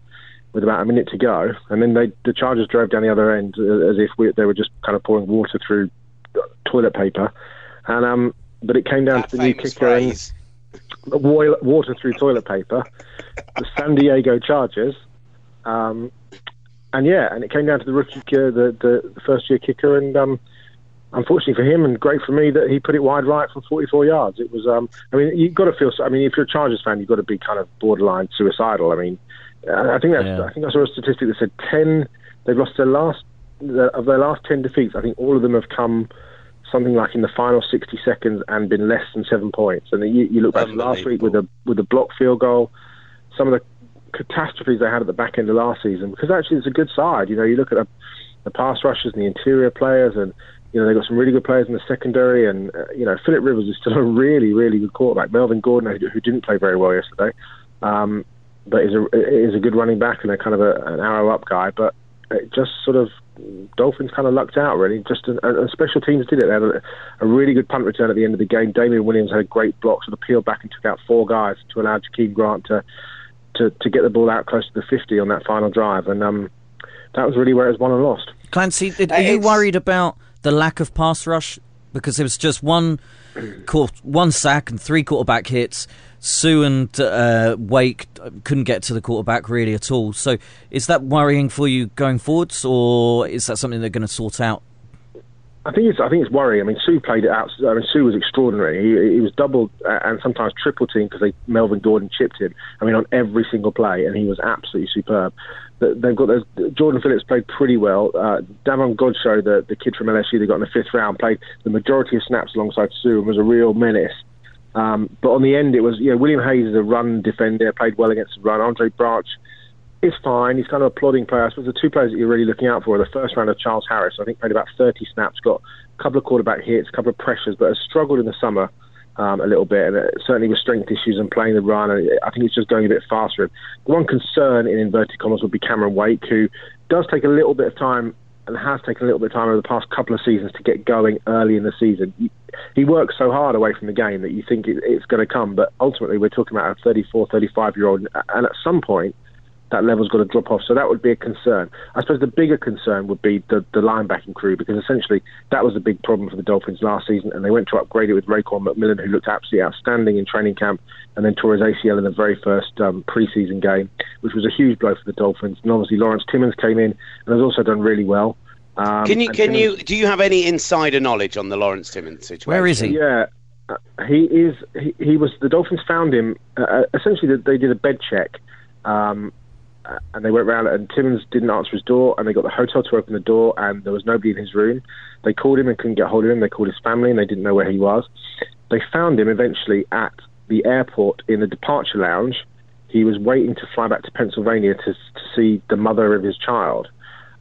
with about a minute to go and then they the Chargers drove down the other end uh, as if we, they were just kind of pouring water through toilet paper and um but it came down That to the new kicker and water through toilet paper, the San Diego Chargers, um, and yeah, and it came down to the rookie, kicker, the, the the first year kicker, and um, unfortunately for him, and great for me that he put it wide right from 44 yards. It was, um, I mean, you've got to feel. I mean, if you're a Chargers fan, you've got to be kind of borderline suicidal. I mean, I think that's. Yeah. I think I saw a statistic that said 10. They've lost their last of their last 10 defeats. I think all of them have come something like in the final 60 seconds and been less than seven points. And you, you look back to last week with a with a block field goal, some of the catastrophes they had at the back end of last season. Because actually, it's a good side. You know, you look at the, the pass rushers and the interior players, and you know they've got some really good players in the secondary. And uh, you know, Philip Rivers is still a really really good quarterback. Melvin Gordon, who, who didn't play very well yesterday, um, but is a is a good running back and a kind of a, an arrow up guy. But it just sort of Dolphins kind of lucked out really. Just and, and special teams did it. They had a, a really good punt return at the end of the game. Damien Williams had a great block, sort of peeled back and took out four guys to allow Jakeem Grant to to to get the ball out close to the 50 on that final drive. And um, that was really where it was won and lost. Clancy, did- are you It's- worried about the lack of pass rush? Because it was just one, quar- one sack and three quarterback hits. Suh and uh, Wake couldn't get to the quarterback really at all. So, is that worrying for you going forwards, or is that something they're going to sort out? I think it's I think it's worrying. I mean, Suh played it out. I mean, Suh was extraordinary. He, he was doubled and sometimes triple teamed because Melvin Gordon chipped him. I mean, on every single play, and he was absolutely superb. The- They've got those, Jordan Phillips played pretty well. Uh, Davon Godchaux, the the kid from LSU, they got in the fifth round, played the majority of snaps alongside Suh and was a real menace. Um, but on the end, it was you know William Hayes is a run defender, played well against the run. Andre Branch is fine. He's kind of a plodding player. I suppose the two players that you're really looking out for are the first round of Charles Harris. I think played about 30 snaps, got a couple of quarterback hits, a couple of pressures, but has struggled in the summer um, a little bit, and uh, certainly with strength issues and playing the run. I think it's just going a bit faster. The one concern in inverted commas would be Cameron Wake, who does take a little bit of time and has taken a little bit of time over the past couple of seasons to get going early in the season. He, works so hard away from the game that you think it, it's going to come, but ultimately we're talking about a 34, 35 year old, and at some point that level's got to drop off. So that would be a concern. I suppose the bigger concern would be the, the linebacking crew because essentially that was a big problem for the Dolphins last season, and they went to upgrade it with Raekwon McMillan, who looked absolutely outstanding in training camp, and then tore his ACL in the very first um, preseason game, which was a huge blow for the Dolphins. And obviously Lawrence Timmons came in and has also done really well. Um, can you can Timmons, you do you have any insider knowledge on the Lawrence Timmons situation? Where is he? Yeah. Uh, he is. He, he was. The Dolphins found him. Uh, essentially, they did a bed check, um, uh, and they went round and Timmons didn't answer his door and they got the hotel to open the door and there was nobody in his room. They called him and couldn't get hold of him. They called his family and they didn't know where he was. They found him eventually at the airport in the departure lounge. He was waiting to fly back to Pennsylvania to, to see the mother of his child.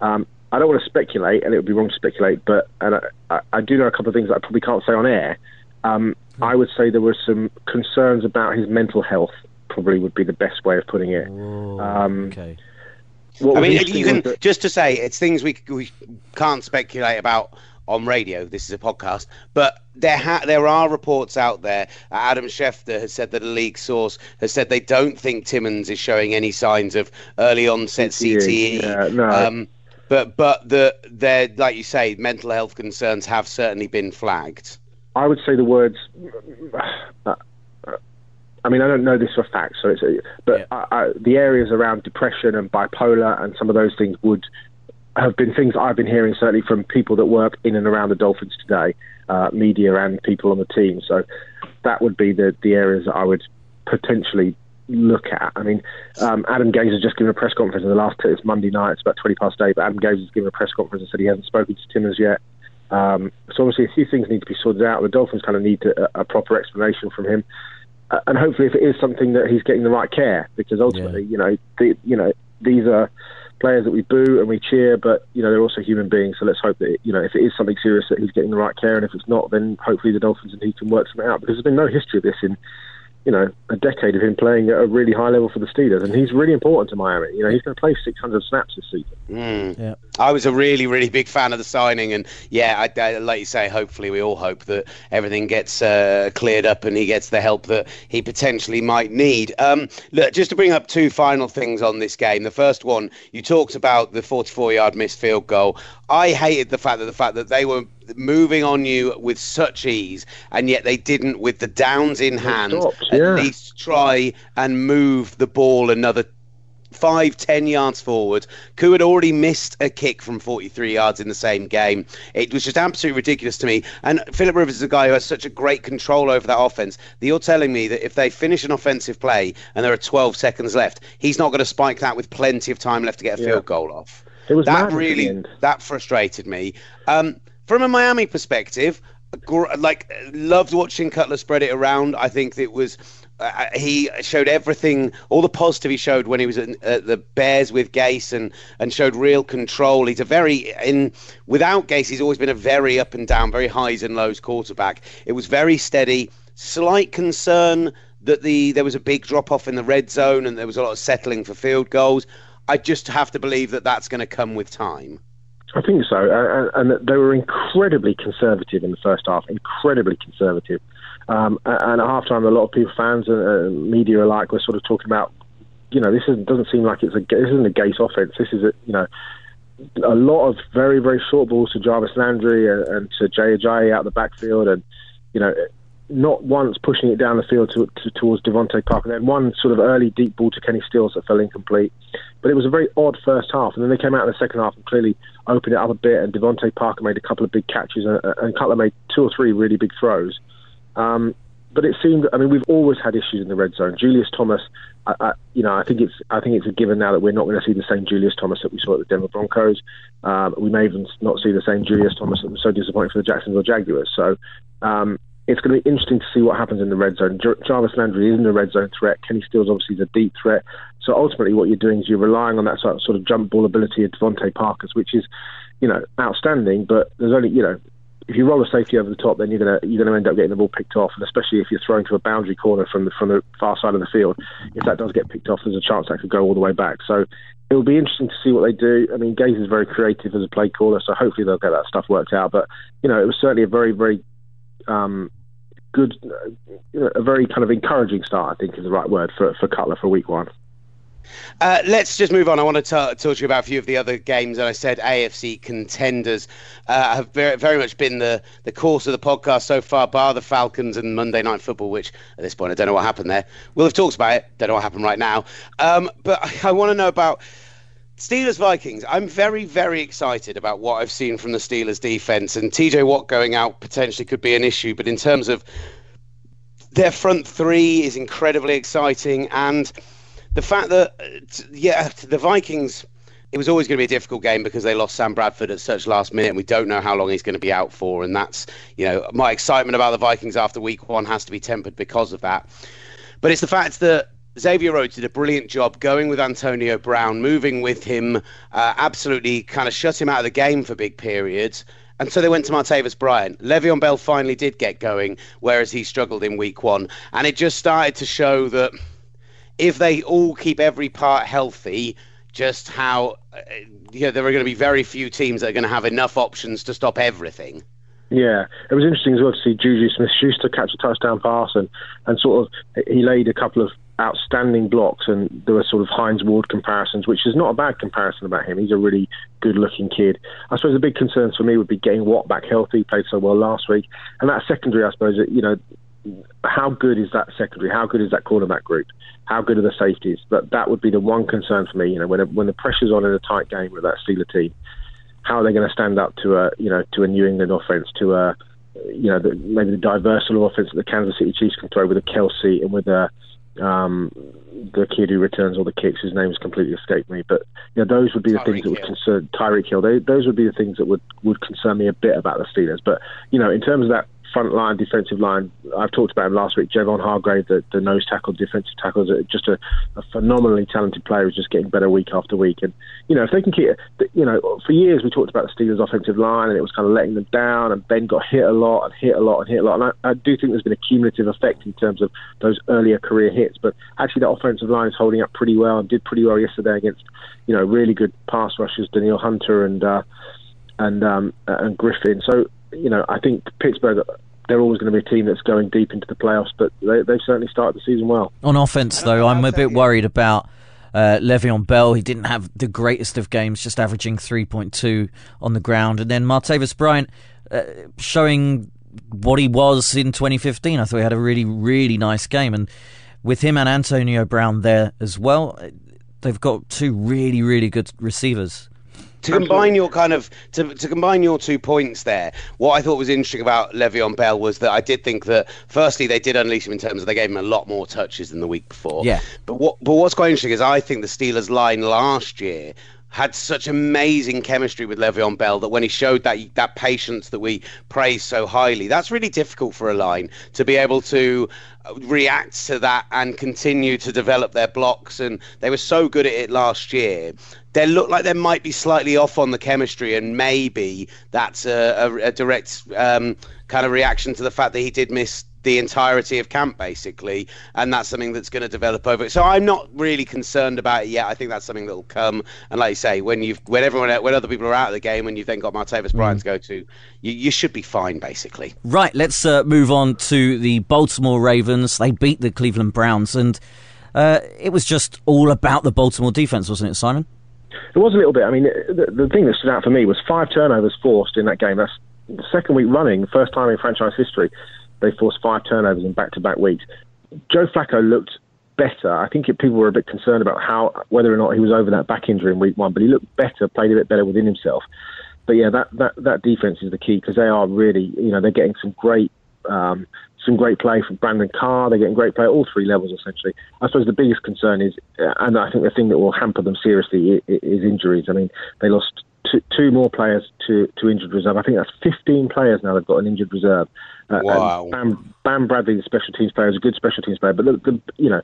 Um, I don't want to speculate, and it would be wrong to speculate, but and I, I, I do know a couple of things that I probably can't say on air. Um, I would say there were some concerns about his mental health probably would be the best way of putting it. um, okay. what I mean, you can that- just to say it's things we we can't speculate about on radio. This is a podcast, but there ha- there are reports out there. Uh, Adam Schefter has said that a league source has said they don't think Timmons is showing any signs of early onset CTE. Yeah, no. Um, but but the there, like you say, mental health concerns have certainly been flagged. I would say the words. I mean, I don't know this for a fact, so it's. A, but I, I, the areas around depression and bipolar and some of those things would have been things I've been hearing certainly from people that work in and around the Dolphins today, uh, media and people on the team. So that would be the the areas that I would potentially look at. I mean, um, Adam Gase has just given a press conference in the last. It's Monday night. It's about twenty past eight. But Adam Gase has given a press conference and said he hasn't spoken to Timmons yet. Um, so obviously, a few things need to be sorted out. The Dolphins kind of need to, a, a proper explanation from him, and hopefully, if it is something that he's getting the right care, because ultimately, you know, the, you know, these are players that we boo and we cheer, but you know, they're also human beings. So let's hope that you know, if it is something serious, that he's getting the right care, and if it's not, then hopefully the Dolphins and he can work something out. Because there's been no history of this in you know, a decade of him playing at a really high level for the Steelers, and he's really important to Miami. You know, he's going to play 600 snaps this season. Mm. Yeah. I was a really, really big fan of the signing, and yeah, I, I, like you say, hopefully we all hope that everything gets uh, cleared up and he gets the help that he potentially might need. Um, look, just to bring up two final things on this game. The first one, you talked about the 44-yard missed field goal. I hated the fact that the fact that they were moving on you with such ease, and yet they didn't, with the downs in hand, stopped, at yeah. least try and move the ball another five, ten yards forward. Koo had already missed a kick from 43 yards in the same game. It was just absolutely ridiculous to me. And Philip Rivers is a guy who has such a great control over that offense that you're telling me that if they finish an offensive play and there are 12 seconds left, he's not going to spike that with plenty of time left to get a Yeah. field goal off. It was that really that frustrated me. Um, from a Miami perspective, like loved watching Cutler spread it around. I think it was uh, he showed everything, all the positive he showed when he was at, at the Bears with Gase and and showed real control. He's a very in without Gase, he's always been a very up and down, very highs and lows quarterback. It was very steady. Slight concern that the there was a big drop off in the red zone and there was a lot of settling for field goals. I just have to believe that that's going to come with time. I think so, and and they were incredibly conservative in the first half, incredibly conservative. Um, and at halftime, a lot of people, fans and media alike, were sort of talking about, you know, this isn't, doesn't seem like it's a this isn't a Gase offense. This is a you know a lot of very very short balls to Jarvis Landry and, and to Jay Ajayi out the backfield, and you know. Not once pushing it down the field to, to, towards DeVante Parker. Then one sort of early deep ball to Kenny Stills that fell incomplete. But it was a very odd first half, and then they came out in the second half and clearly opened it up a bit. And DeVante Parker made a couple of big catches, and, and Cutler made two or three really big throws. Um, but it seemed, I mean, we've always had issues in the red zone. Julius Thomas, I, I, you know, I think it's, I think it's a given now that we're not going to see the same Julius Thomas that we saw at the Denver Broncos. Um, we may even not see the same Julius Thomas that was so disappointing for the Jacksonville Jaguars. So um, it's going to be interesting to see what happens in the red zone. Jar- Jarvis Landry isn't a red zone threat. Kenny Stills obviously is a deep threat. So ultimately, what you're doing is you're relying on that sort of, jump ball ability of DeVante Parker's, which is, you know, outstanding. But there's only, you know, if you roll a safety over the top, then you're gonna you're gonna end up getting the ball picked off, and especially if you're throwing to a boundary corner from the from the far side of the field, if that does get picked off, there's a chance that could go all the way back. So it will be interesting to see what they do. I mean, Gase is very creative as a play caller, so hopefully they'll get that stuff worked out. But you know, it was certainly a very very um, good, uh, a very kind of encouraging start. I think is the right word for for Cutler for week one. Uh, let's just move on. I want to talk to you about a few of the other games. And I said AFC contenders uh, have very, very much been the, the course of the podcast so far, bar the Falcons and Monday Night Football, which at this point I don't know what happened there. We'll have talked about it. Don't know what happened right now. Um, but I, I want to know about Steelers Vikings. I'm very, very excited about what I've seen from the Steelers defense. And TJ Watt going out potentially could be an issue. But in terms of their front three is incredibly exciting. And the fact that uh, yeah, the Vikings. It was always going to be a difficult game because they lost Sam Bradford at such last minute, and we don't know how long he's going to be out for. And that's, you know, my excitement about the Vikings after week one has to be tempered because of that. But it's the fact that Xavier Rhodes did a brilliant job going with Antonio Brown, moving with him, uh, absolutely kind of shut him out of the game for big periods. And so they went to Martavis Bryant. Le'Veon Bell finally did get going, whereas he struggled in week one. And it just started to show that if they all keep every part healthy, just how uh, you know, there are going to be very few teams that are going to have enough options to stop everything. Yeah, it was interesting as well to see Juju Smith-Schuster catch a touchdown pass, and and sort of he laid a couple of outstanding blocks, and there were sort of Hines Ward comparisons, which is not a bad comparison about him. He's a really good-looking kid. I suppose the big concerns for me would be getting Watt back healthy. He played so well last week, and that secondary, I suppose, you know, how good is that secondary? How good is that cornerback group? How good are the safeties? But that would be the one concern for me. You know, when when the pressure's on in a tight game with that Steeler team, how are they going to stand up to a you know to a New England offense, to a you know the, maybe the diverse offense that the Kansas City Chiefs can throw with a Kelce and with a um, the kid who returns all the kicks. His name has completely escaped me, but you know those would be the Tyreek things that would concern Tyreek Hill. They, those would be the things that would would concern me a bit about the Steelers. But you know, in terms of that front line, defensive line. I've talked about him last week. Javon Hargrave, the, the nose tackle, defensive tackle, just a, a, phenomenally talented player who's just getting better week after week. And you know, if they can keep, you know, for years we talked about the Steelers' offensive line and it was kind of letting them down. And Ben got hit a lot and hit a lot and hit a lot. And I, I do think there's been a cumulative effect in terms of those earlier career hits. But actually, that offensive line is holding up pretty well and did pretty well yesterday against, you know, really good pass rushers, Danielle Hunter and. Uh, and um, and Griffin. So you know, I think Pittsburgh, they're always going to be a team that's going deep into the playoffs, but they, they've certainly started the season well. On offense, though, I'm a bit worried about uh, Le'Veon Bell. He didn't have the greatest of games, just averaging 3.2 on the ground. And then Martavis Bryant uh, showing what he was in 2015. I thought he had a really, really nice game. And with him and Antonio Brown there as well, they've got two really, really good receivers to combine your kind of to, to combine your two points there, what I thought was interesting about Le'Veon Bell was that I did think that firstly they did unleash him in terms of they gave him a lot more touches than the week before. Yeah. But what but what's quite interesting is I think the Steelers line last year had such amazing chemistry with Le'Veon Bell that when he showed that that patience that we praise so highly, that's really difficult for a line to be able to react to that and continue to develop their blocks. And they were so good at it last year. They look like they might be slightly off on the chemistry, and maybe that's a, a, a direct um, kind of reaction to the fact that he did miss the entirety of camp basically and that's something that's going to develop over so i'm not really concerned about it yet. I think that's something that will come. And like you say when you've when everyone when other people are out of the game and you've then got martavis bryant mm. to go to you, you should be fine basically. Right let's uh, move on to the baltimore ravens. They beat the cleveland browns and uh, it was just all about the baltimore defense wasn't it simon? It was a little bit. I mean the, the thing that stood out for me was five turnovers forced in that game. That's the second week running first time in franchise history they forced five turnovers in back-to-back weeks. Joe Flacco looked better. I think people were a bit concerned about how whether or not he was over that back injury in week one, but he looked better, played a bit better within himself. But yeah, that that, that defense is the key because they are really, you know, they're getting some great um, some great play from Brandon Carr. They're getting great play at all three levels, essentially. I suppose the biggest concern is, uh, and I think the thing that will hamper them seriously is, is injuries. I mean, they lost two, two more players to, to injured reserve. I think that's 15 players now they've got an injured reserve. Uh, Wow. Bam, Bam Bradley, the special teams player, is a good special teams player, but the, the, you know,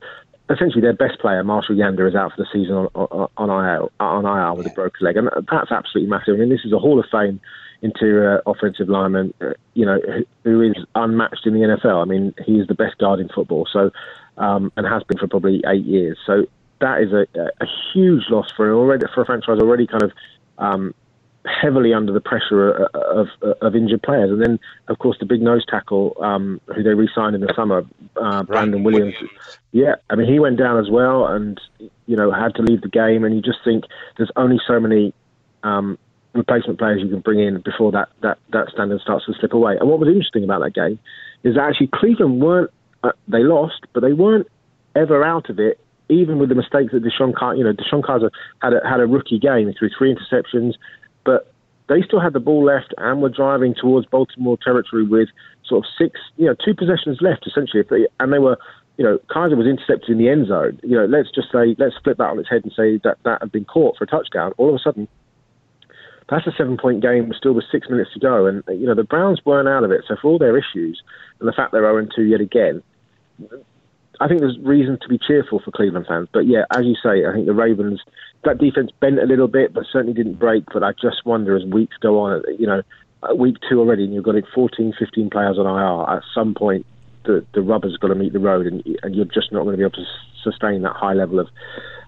essentially their best player, Marshal Yanda, is out for the season on on, on IR on IR with a broken leg, and that's absolutely massive. I mean, this is a Hall of Fame interior offensive lineman, uh, you know, who, who is unmatched in the NFL. I mean, he is the best guard in football, so um, and has been for probably eight years. So that is a, a huge loss for already for a franchise already kind of. Um, heavily under the pressure of, of, of injured players, and then of course the big nose tackle um, who they re-signed in the summer, uh, Brandon Williams. Yeah, I mean he went down as well, and you know had to leave the game. And you just think there's only so many um, replacement players you can bring in before that, that that standard starts to slip away. And what was interesting about that game is that actually Cleveland weren't uh, they lost, but they weren't ever out of it. Even with the mistakes that DeShone, Car- you know, DeShone Kizer had a, had a rookie game through three interceptions, but they still had the ball left and were driving towards Baltimore territory with sort of six, you know, two possessions left essentially. And they were, you know, Kizer was intercepted in the end zone. You know, let's just say, let's flip that on its head and say that that had been caught for a touchdown. All of a sudden, that's a seven-point game, still with six minutes to go, and you know the Browns weren't out of it. So for all their issues and the fact they're 0-2 yet again, I think there's reason to be cheerful for Cleveland fans. But yeah, as you say, I think the Ravens that defense bent a little bit, but certainly didn't break. But I just wonder as weeks go on, you know, uh, week two already, and you've got 14, 15 players on IR. At some point, the the rubber's got to meet the road, and and you're just not going to be able to sustain that high level of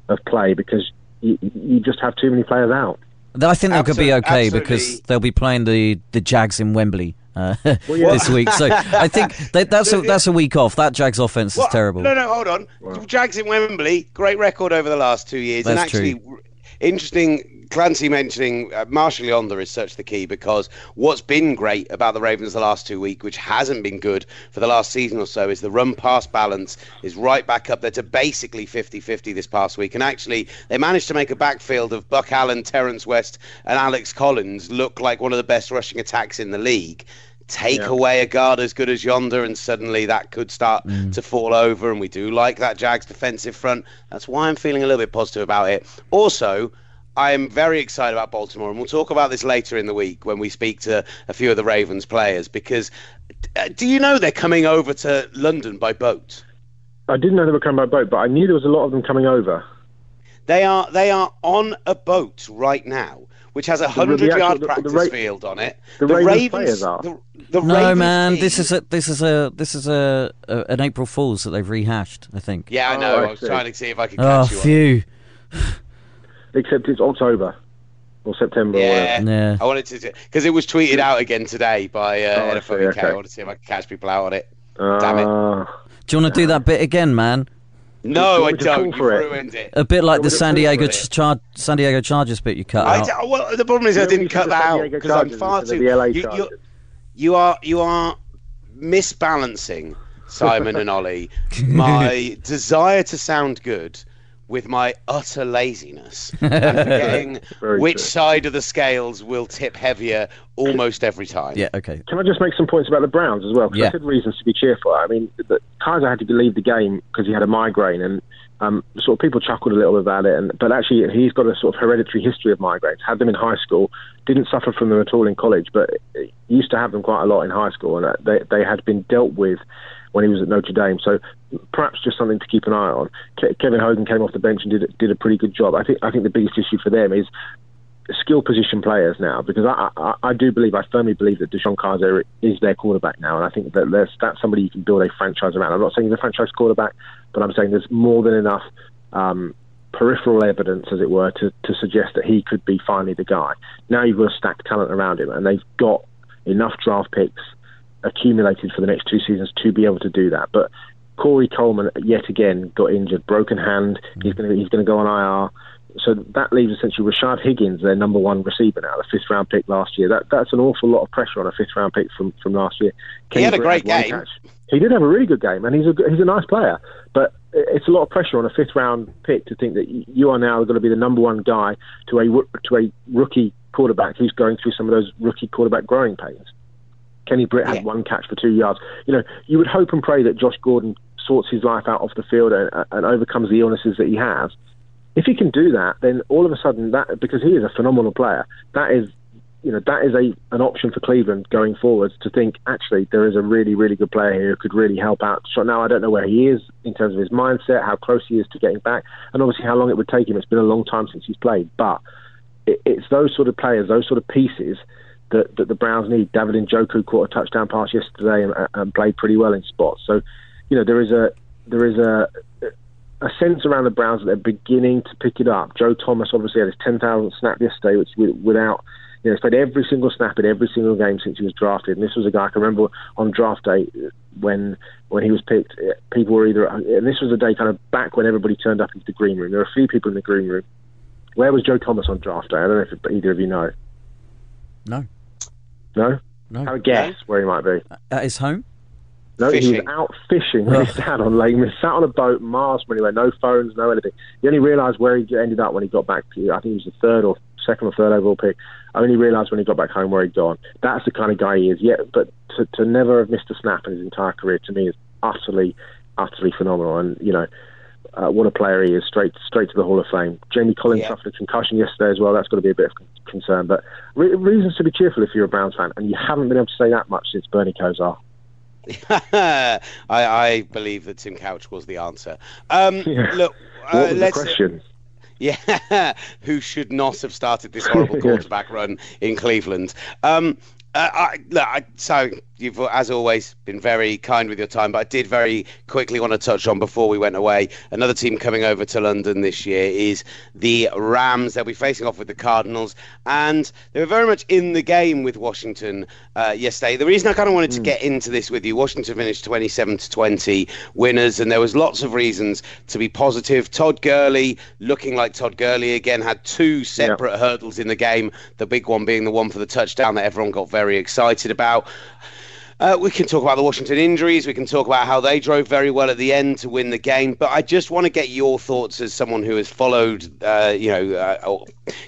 of play because you, you just have too many players out. I think they'll be okay absolutely. because they'll be playing the, the Jags in Wembley uh, yeah. this week. So I think that, that's a that's a week off. That Jags offense is What? terrible. No, no, hold on. Jags in Wembley, great record over the last two years, and actually r- interesting. Clancy mentioning uh, Marshal Yanda is such the key because what's been great about the Ravens the last two weeks, which hasn't been good for the last season or so, is the run pass balance is right back up there to basically 50 50 this past week. And actually, they managed to make a backfield of Buck Allen, Terrence West, and Alex Collins look like one of the best rushing attacks in the league. Take Yeah. away a guard as good as Yanda, and suddenly that could start to fall over. And we do like that Jags defensive front. That's why I'm feeling a little bit positive about it. Also, I am very excited about Baltimore, and we'll talk about this later in the week when we speak to a few of the Ravens players. Because uh, do you know they're coming over to London by boat? I didn't know they were coming by boat, but I knew there was a lot of them coming over. They are they are on a boat right now, which has a The- the hundred actual- yard the- the practice Ra- field on it. the Ravens players are. The, the no, Ravens man, team- this is a this is a this is a, a an April Fool's that they've rehashed. I think. Yeah, I Oh, know. I I was see. trying to see if I could Oh, catch you. on it. phew. Except it's October or September. Or Yeah, whatever. Yeah. I wanted to because it was tweeted out again today by uh, Oh, I NFL UK. okay. I want to see if I can catch people out on it. Damn it. Uh, Do you want to do that bit again, man? No, I want me to call don't. You for it? ruined it. A bit like the San Diego Char- San Diego Chargers bit you cut I out. d- well, the problem is I didn't cut that out because I'm far too. of the LA you, you, you are you are misbalancing Simon and Olly my desire to sound good with my utter laziness and forgetting which true. side of the scales will tip heavier almost every time. Yeah. Okay. Can I just make some points about the Browns as well? Because Yeah. I said reasons to be cheerful. I mean, the, Kizer had to leave the game because he had a migraine, and um, sort of people chuckled a little bit about it. And but actually, he's got a sort of hereditary history of migraines. Had them in high school, didn't suffer from them at all in college, but used to have them quite a lot in high school, and uh, they they had been dealt with when he was at Notre Dame. So perhaps just something to keep an eye on. Ke- Kevin Hogan came off the bench and did did a pretty good job. I think I think the biggest issue for them is skill position players now because I, I, I do believe, I firmly believe that DeShone Kizer is their quarterback now, and I think that there's, that's somebody you can build a franchise around. I'm not saying he's a franchise quarterback, but I'm saying there's more than enough um, peripheral evidence, as it were, to, to suggest that he could be finally the guy. Now you've got a stacked talent around him, and they've got enough draft picks accumulated for the next two seasons to be able to do that. But Corey Coleman yet again got injured, broken hand. Mm. He's going to he's going to go on IR. So that leaves essentially Rashard Higgins, their number one receiver now, the fifth round pick last year. That that's an awful lot of pressure on a fifth round pick from, from last year. He had a great one game. catch. He did have a really good game, and he's a he's a nice player. But it's a lot of pressure on a fifth round pick to think that you are now going to be the number one guy to a to a rookie quarterback who's going through some of those rookie quarterback growing pains. Kenny Britt had Yeah. one catch for two yards. You know, you would hope and pray that Josh Gordon sorts his life out off the field and, and overcomes the illnesses that he has. if he can do that, then all of a sudden that because he is a phenomenal player, that is you know that is a an option for Cleveland going forwards to think actually there is a really really good player here who could really help out. So now I don't know where he is in terms of his mindset, how close he is to getting back, and obviously how long it would take him. It's been a long time since he's played, but it, it's those sort of players, those sort of pieces that, that the Browns need. David Njoku caught a touchdown pass yesterday and, and played pretty well in spots. So you know there is a there is a a sense around the Browns that they're beginning to pick it up. Joe Thomas obviously had his 10,000 snap yesterday, which without you know, he's played every single snap in every single game since he was drafted. And this was a guy I can remember on draft day when when he was picked. People were either, and this was a day kind of back when everybody turned up into the green room. There were a few people in the green room. Where was Joe Thomas on draft day? I don't know if either of you know. No. No. No. Have a guess where he might be. At his home. No, Fishing. he was out fishing with his dad on Lake Miss, sat on a boat miles from anywhere, no phones, no anything. He only realised where he ended up when he got back. To, I think he was the third or second or third overall pick. I only realised when he got back home where he'd gone. That's the kind of guy he is. Yeah, but to, to never have missed a snap in his entire career to me is utterly, utterly phenomenal. And you know, uh, what a player he is, straight straight to the Hall of Fame. Jamie Collins Yeah. suffered a concussion yesterday as well. That's got to be a bit of con- concern. But re- reasons to be cheerful if you're a Browns fan, and you haven't been able to say that much since Bernie Kosar. I, I believe that Tim Couch was the answer. Um, Yeah. Look, what uh, was the let's. question? Yeah, who should not have started this horrible quarterback run in Cleveland? Um, uh, I, look, I, so you've, as always, been very kind with your time, but I did very quickly want to touch on before we went away. Another team coming over to London this year is the Rams. They'll be facing off with the Cardinals, and they were very much in the game with Washington uh, yesterday. The reason I kind of wanted to get into this with you, Washington finished 27 to 20 winners, and there was lots of reasons to be positive. Todd Gurley, looking like Todd Gurley again, had two separate hurdles in the game. The big one being the one for the touchdown that everyone got very excited about. Uh, we can talk about the Washington injuries. We can talk about how they drove very well at the end to win the game. But I just want to get your thoughts as someone who has followed, uh, you know, uh,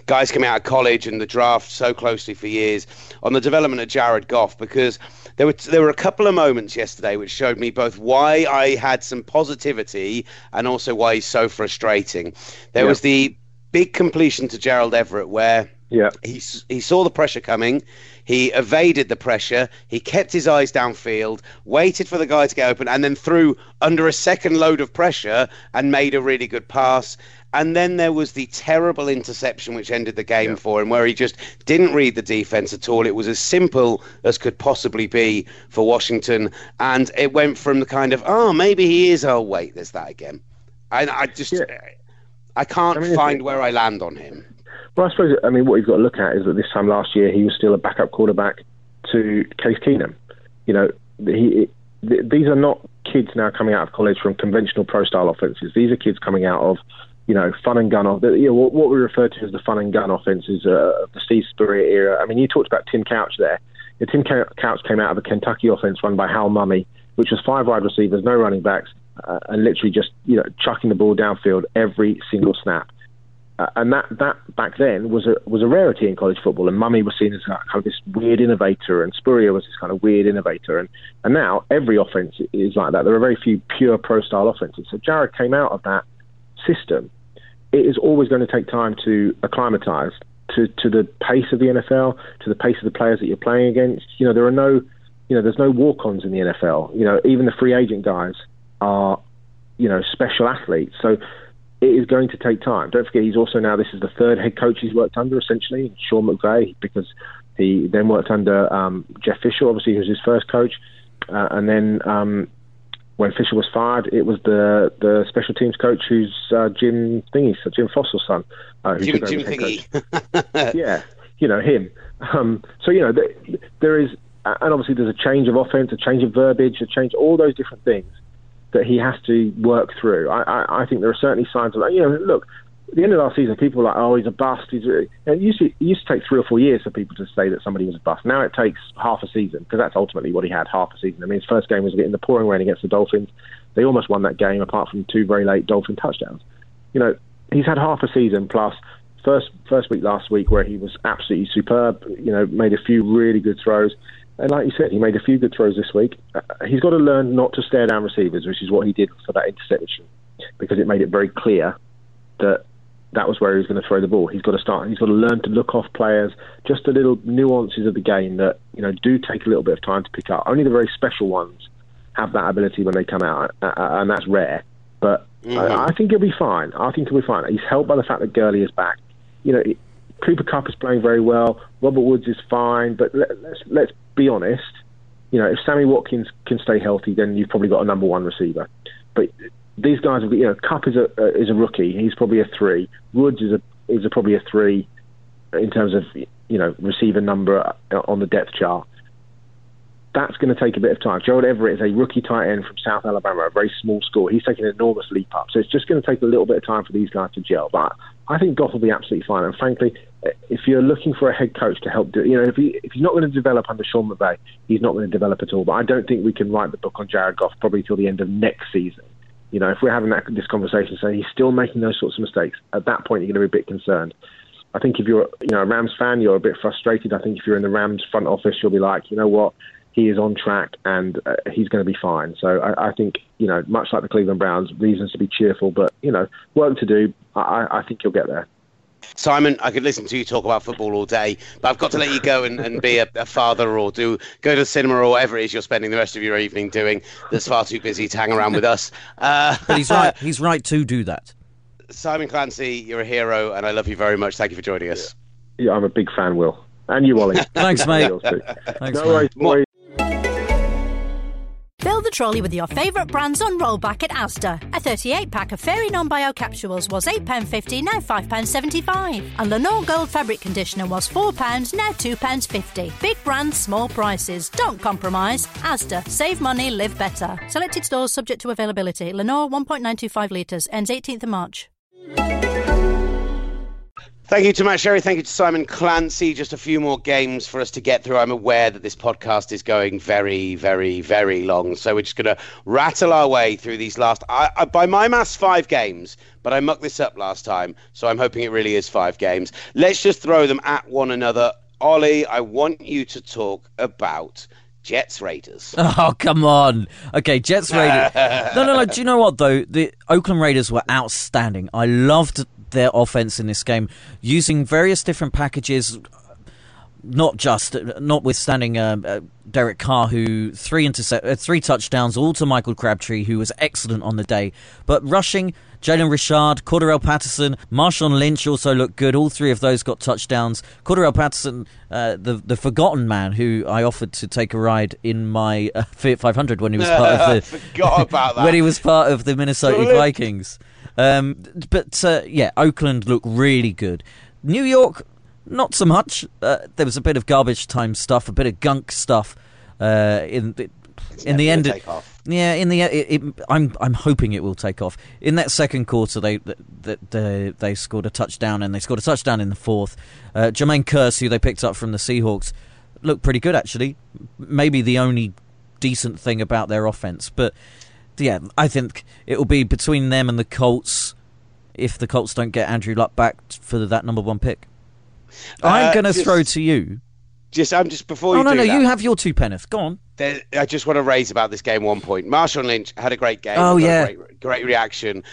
guys coming out of college and the draft so closely for years on the development of Jared Goff because there were there were a couple of moments yesterday which showed me both why I had some positivity and also why he's so frustrating. There Yeah. was the big completion to Gerald Everett where Yeah. he he saw the pressure coming. He evaded the pressure. He kept his eyes downfield, waited for the guy to get open, and then threw under a second load of pressure and made a really good pass. And then there was the terrible interception which ended the game for him, where he just didn't read the defense at all. It was as simple as could possibly be for Washington, and it went from the kind of oh maybe he is oh wait there's that again, and I just I can't I mean, find where I land on him. Well, I suppose, I mean, what you've got to look at is that this time last year he was still a backup quarterback to Case Keenum. You know, he, th- these are not kids now coming out of college from conventional pro style offenses. These are kids coming out of, you know, fun and gun. Off, you know, what, what we refer to as the fun and gun offenses uh, of the Steve Spurrier era. I mean, you talked about Tim Couch there. Know, Tim Cou- Couch came out of a Kentucky offense run by Hal Mumme, which was five wide receivers, no running backs, uh, and literally just you know chucking the ball downfield every single snap. Uh, and that, that back then was a was a rarity in college football. And Mumme was seen as kind of this weird innovator, and Spurrier was this kind of weird innovator. And and now every offense is like that. There are very few pure pro style offenses. So Jared came out of that system. It is always going to take time to acclimatise to to the pace of the NFL, to the pace of the players that you're playing against. You know, there are no, you know, there's no walk-ons in the NFL. You know, even the free agent guys are, you know, special athletes. So it is going to take time. Don't forget, he's also now this is the third head coach he's worked under, essentially, Sean McVay, because he then worked under um, Jeff Fisher, obviously, who was his first coach, uh, and then um, when Fisher was fired, it was the the special teams coach, who's uh, Jim Thingy, so Jim Fassel's son, uh, who Jim, Jim Thingy. yeah, you know him. Um, so you know th- there is, and obviously there's a change of offense, a change of verbiage, a change, all those different things that he has to work through. I, I, I think there are certainly signs of that. You know, look, at the end of last season, people were like, oh, he's a bust. He's uh, a, it, used to, it used to take three or four years for people to say that somebody was a bust. Now it takes half a season because that's ultimately what he had, half a season. I mean, his first game was in the pouring rain against the Dolphins. They almost won that game apart from two very late Dolphin touchdowns. You know, he's had half a season plus first first week last week where he was absolutely superb. You know, made a few really good throws. And like you said, he made a few good throws this week. Uh, he's got to learn not to stare down receivers, which is what he did for that interception, because it made it very clear that that was where he was going to throw the ball. He's got to start. He's got to learn to look off players. Just the little nuances of the game that you know do take a little bit of time to pick up. Only the very special ones have that ability when they come out, uh, uh and that's rare. But mm-hmm. I, I, think he'll be fine. I think he'll be fine. He's helped by the fact that Gurley is back. You know, Cooper Kupp is playing very well. Robert Woods is fine. But let, let's let's be honest. You know, if Sammy Watkins can stay healthy, then you've probably got a number one receiver. But these guys, you know, Kupp is a is a rookie. He's probably a three. Woods is a is a, probably a three in terms of you know receiver number on the depth chart. That's going to take a bit of time. Gerald Everett is a rookie tight end from South Alabama, a very small school. He's taking an enormous leap up. So it's just going to take a little bit of time for these guys to gel. But I think Goff will be absolutely fine. And frankly, if you're looking for a head coach to help do, you know, if he if he's not going to develop under Sean McVay, he's not going to develop at all. But I don't think we can write the book on Jared Goff probably till the end of next season. You know, if we're having that, this conversation, saying he's still making those sorts of mistakes, at that point you're going to be a bit concerned. I think if you're, you know, a Rams fan, you're a bit frustrated. I think if you're in the Rams front office, you'll be like, you know what, he is on track and uh, he's going to be fine. So I, I, think, you know, much like the Cleveland Browns, reasons to be cheerful, but you know, work to do. I, I think you'll get there. Simon, I could listen to you talk about football all day, but I've got to let you go and, and be a, a, father or do go to the cinema or whatever it is you're spending the rest of your evening doing. That's far too busy to hang around with us. Uh, but he's right. He's right to do that. Simon Clancy, you're a hero, and I love you very much. Thank you for joining us. Yeah, I'm a big fan, Will, and you, Olly. Thanks, mate. Thanks, no worries, boys. The trolley with your favourite brands on rollback at Asda. A 38 pack of Fairy Non Bio capsules was £8.50, now £5.75. And Lenor Gold fabric conditioner was £4, now £2.50. Big brands, small prices. Don't compromise. Asda. Save money, live better. Selected stores subject to availability. Lenor 1.925 litres, ends 18th of March. Thank you to Matt Sherry. Thank you to Simon Clancy. Just a few more games for us to get through. I'm aware that this podcast is going very, very, very long. So we're just going to rattle our way through these last, I, I, by my maths, five games. But I mucked this up last time. So I'm hoping it really is five games. Let's just throw them at one another. Olly, I want you to talk about Jets Raiders. Oh, come on. Okay, Jets Raiders. no, no, no. Do you know what, though? The Oakland Raiders were outstanding. I loved their offense in this game using various different packages. Not just, notwithstanding uh, uh, Derek Carr, who three intercept, uh, three touchdowns, all to Michael Crabtree, who was excellent on the day. But rushing, Jalen Richard, Cordarrelle Patterson, Marshawn Lynch also looked good. All three of those got touchdowns. Cordarrelle Patterson, uh, the the forgotten man, who I offered to take a ride in my uh, Fiat 500 when he was part of the forgot about that when he was part of the Minnesota Vikings. Um, but uh, yeah, Oakland looked really good. New York, not so much. Uh, there was a bit of garbage time stuff, a bit of gunk stuff uh, in the, in the end. yeah, in the it, it, I'm I'm hoping it will take off. In that second quarter, they they, they, they scored a touchdown and they scored a touchdown in the fourth. Uh, Jermaine Kearse, who they picked up from the Seahawks, looked pretty good actually. Maybe the only decent thing about their offense, but yeah, I think it will be between them and the Colts if the Colts don't get Andrew Luck back for that number one pick. I'm uh, going to throw to you. Just, I'm just before you. oh, you. no, no, that, you have your two penneth. Go on. There, I just want to raise about this game one point. Marshawn Lynch had a great game. Oh yeah, great, great reaction.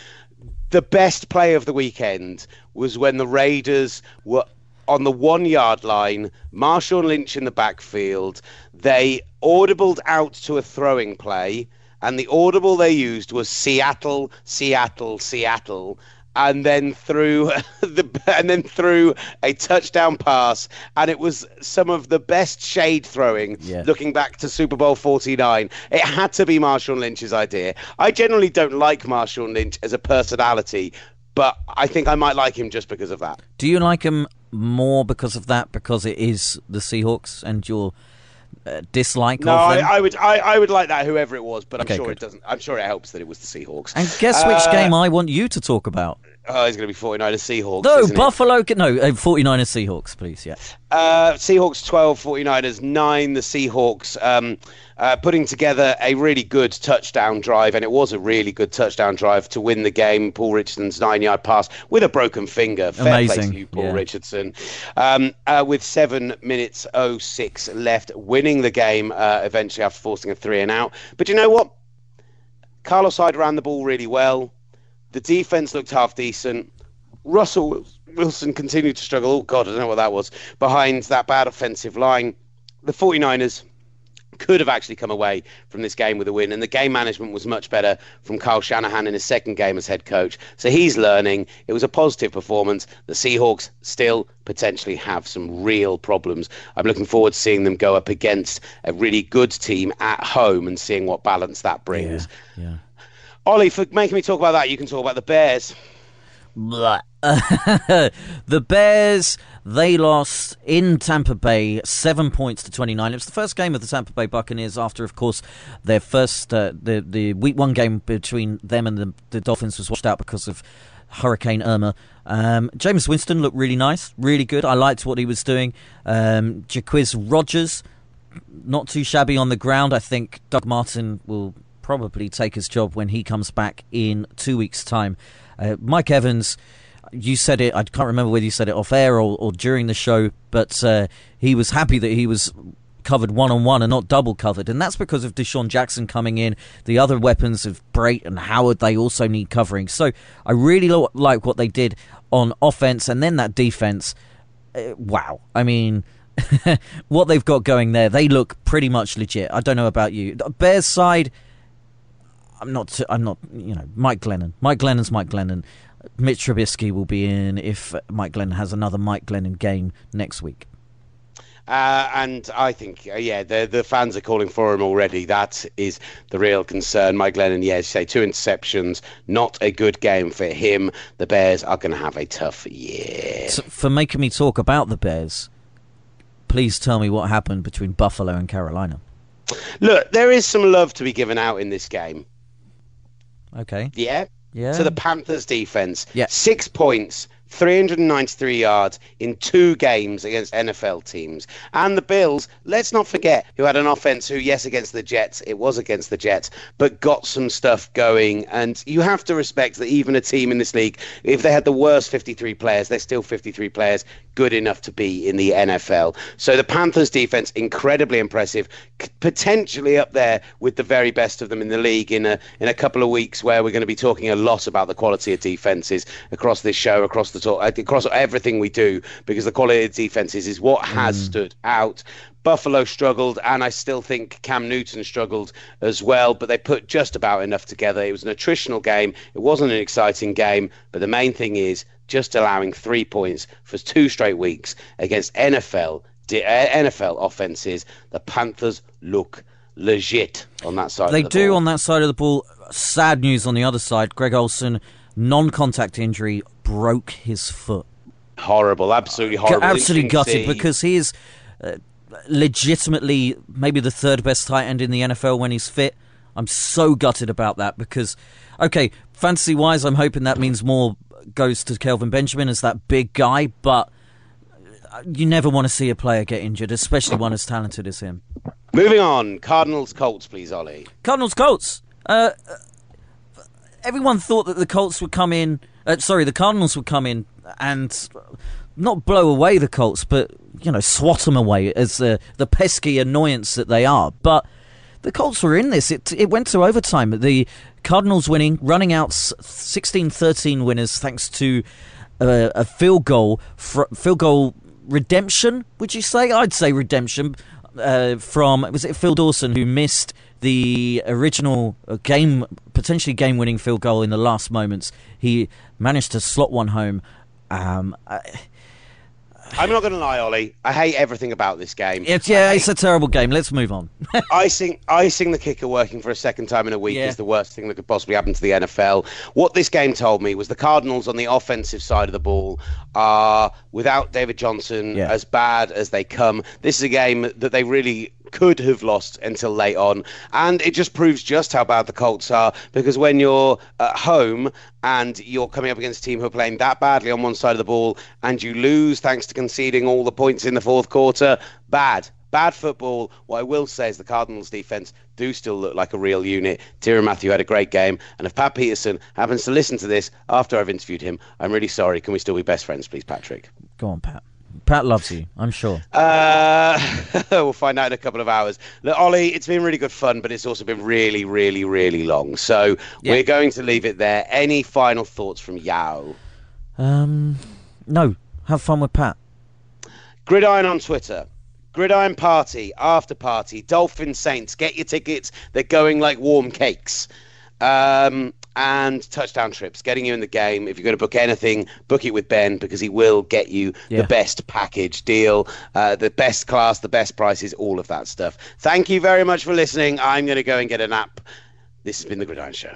The best play of the weekend was when the Raiders were on the one yard line, Marshawn Lynch in the backfield. They audibled out to a throwing play and the audible they used was Seattle, Seattle, Seattle, and then through the and then threw a touchdown pass, and it was some of the best shade throwing. Yeah. Looking back to Super Bowl Forty Nine, it had to be Marshawn Lynch's idea. I generally don't like Marshawn Lynch as a personality, but I think I might like him just because of that. Do you like him more because of that? Because it is the Seahawks, and you're uh, dislike no, of them? I, I would I, I, would like that whoever it was, but I'm okay, sure good. it doesn't. I'm sure it helps that it was the Seahawks. And guess uh, which game I want you to talk about? Oh, it's going to be 49ers Seahawks. No, Buffalo. It? No, uh, 49ers Seahawks, please. Yeah. Uh, Seahawks 12, 49ers 9. The Seahawks um, uh, putting together a really good touchdown drive, and it was a really good touchdown drive to win the game. Paul Richardson's nine yard pass with a broken finger. Fair Amazing. play to you, Paul yeah. Richardson. Um, uh, with 7 minutes 06 left, winning the game uh, eventually after forcing a three and out. But you know what? Carlos Hyde ran the ball really well. The defense looked half decent. Russell Wilson continued to struggle. Oh, God, I don't know what that was. Behind that bad offensive line. The 49ers could have actually come away from this game with a win. And the game management was much better from Kyle Shanahan in his second game as head coach. So he's learning. It was a positive performance. The Seahawks still potentially have some real problems. I'm looking forward to seeing them go up against a really good team at home and seeing what balance that brings. Yeah. yeah. Olly, for making me talk about that, you can talk about the Bears. the Bears, they lost in Tampa Bay, seven points to 29. It was the first game of the Tampa Bay Buccaneers after, of course, their first, uh, the, the week one game between them and the, the Dolphins was washed out because of Hurricane Irma. Um, Jameis Winston looked really nice, really good. I liked what he was doing. Um, Jacquizz Rodgers, not too shabby on the ground. I think Doug Martin will probably take his job when he comes back in two weeks' time. Uh, Mike Evans, you said it. I can't remember whether you said it off air or, or during the show, but uh, he was happy that he was covered one on one and not double covered, and that's because of DeSean Jackson coming in. The other weapons of Brate and Howard they also need covering. So I really lo- like what they did on offense, and then that defense. Uh, wow, I mean. what they've got going there, they look pretty much legit. I don't know about you. Bears side, I'm not. I'm not. You know, Mike Glennon. Mike Glennon's Mike Glennon. Mitch Trubisky will be in if Mike Glennon has another Mike Glennon game next week. Uh, and I think, uh, yeah, the the fans are calling for him already. That is the real concern. Mike Glennon, yeah, say two interceptions, not a good game for him. The Bears are going to have a tough year. So for making me talk about the Bears, please tell me what happened between Buffalo and Carolina. Look, there is some love to be given out in this game. Okay. Yeah. Yeah. To the Panthers defense. Yeah. Six points, 393 yards in two games against NFL teams. And the Bills, let's not forget, who had an offense who, yes, against the Jets, it was against the Jets, but got some stuff going. And you have to respect that even a team in this league, if they had the worst 53 players, they're still 53 players good enough to be in the NFL. So the Panthers defense, incredibly impressive, potentially up there with the very best of them in the league in a, in a couple of weeks where we're going to be talking a lot about the quality of defenses across this show, across the across everything we do, because the quality of defenses is what has mm. stood out. Buffalo struggled, and I still think Cam Newton struggled as well, but they put just about enough together. It was an attritional game. It wasn't an exciting game, but the main thing is just allowing three points for two straight weeks against NFL NFL offenses. The Panthers look legit on that side. They the do ball. on that side of the ball. Sad news on the other side. Greg Olsen, non-contact injury, broke his foot. Horrible, absolutely horrible. Absolutely gutted because he is uh, legitimately maybe the third best tight end in the NFL when he's fit. I'm so gutted about that because, okay, fantasy wise, I'm hoping that means more goes to Kelvin Benjamin as that big guy, but you never want to see a player get injured, especially one as talented as him. Moving on, Cardinals Colts, please, Olly. Cardinals Colts. Uh, everyone thought that the Colts would come in. Uh, sorry, the Cardinals would come in and not blow away the Colts, but you know, swat them away as the the pesky annoyance that they are. But the Colts were in this. It it went to overtime. The Cardinals winning, running out 16-13 winners thanks to uh, a field goal, fr- field goal redemption. Would you say? I'd say redemption uh, from was it Phil Dawson who missed the original uh, game, potentially game-winning field goal in the last moments. He managed to slot one home. Um, I, I'm not going to lie, Olly. I hate everything about this game. It's yeah, it's a terrible game. Let's move on. icing, icing the kicker working for a second time in a week Yeah. is the worst thing that could possibly happen to the NFL. What this game told me was the Cardinals on the offensive side of the ball are, without David Johnson, Yeah. as bad as they come. This is a game that they really could have lost until late on. And it just proves just how bad the Colts are because when you're at home and you're coming up against a team who are playing that badly on one side of the ball and you lose thanks to conceding all the points in the fourth quarter, bad. Bad football. What I will say is the Cardinals' defense do still look like a real unit. Tyrann Mathieu had a great game, and if Pat Peterson happens to listen to this after I've interviewed him, I'm really sorry. Can we still be best friends, please, Patrick? Go on, Pat. Pat loves you. I'm sure. Uh, we'll find out in a couple of hours. Look, Olly, it's been really good fun, but it's also been really, really, really long. So Yeah. we're going to leave it there. Any final thoughts from Yao? Um, no, have fun with Pat. Gridiron on Twitter. Gridiron Party, After Party, Dolphin Saints. Get your tickets. They're going like warm cakes. Um, and touchdown trips, getting you in the game. If you're going to book anything, book it with Ben because he will get you Yeah. the best package deal, uh, the best class, the best prices, all of that stuff. Thank you very much for listening. I'm going to go and get a nap. This has been The Gridiron Show.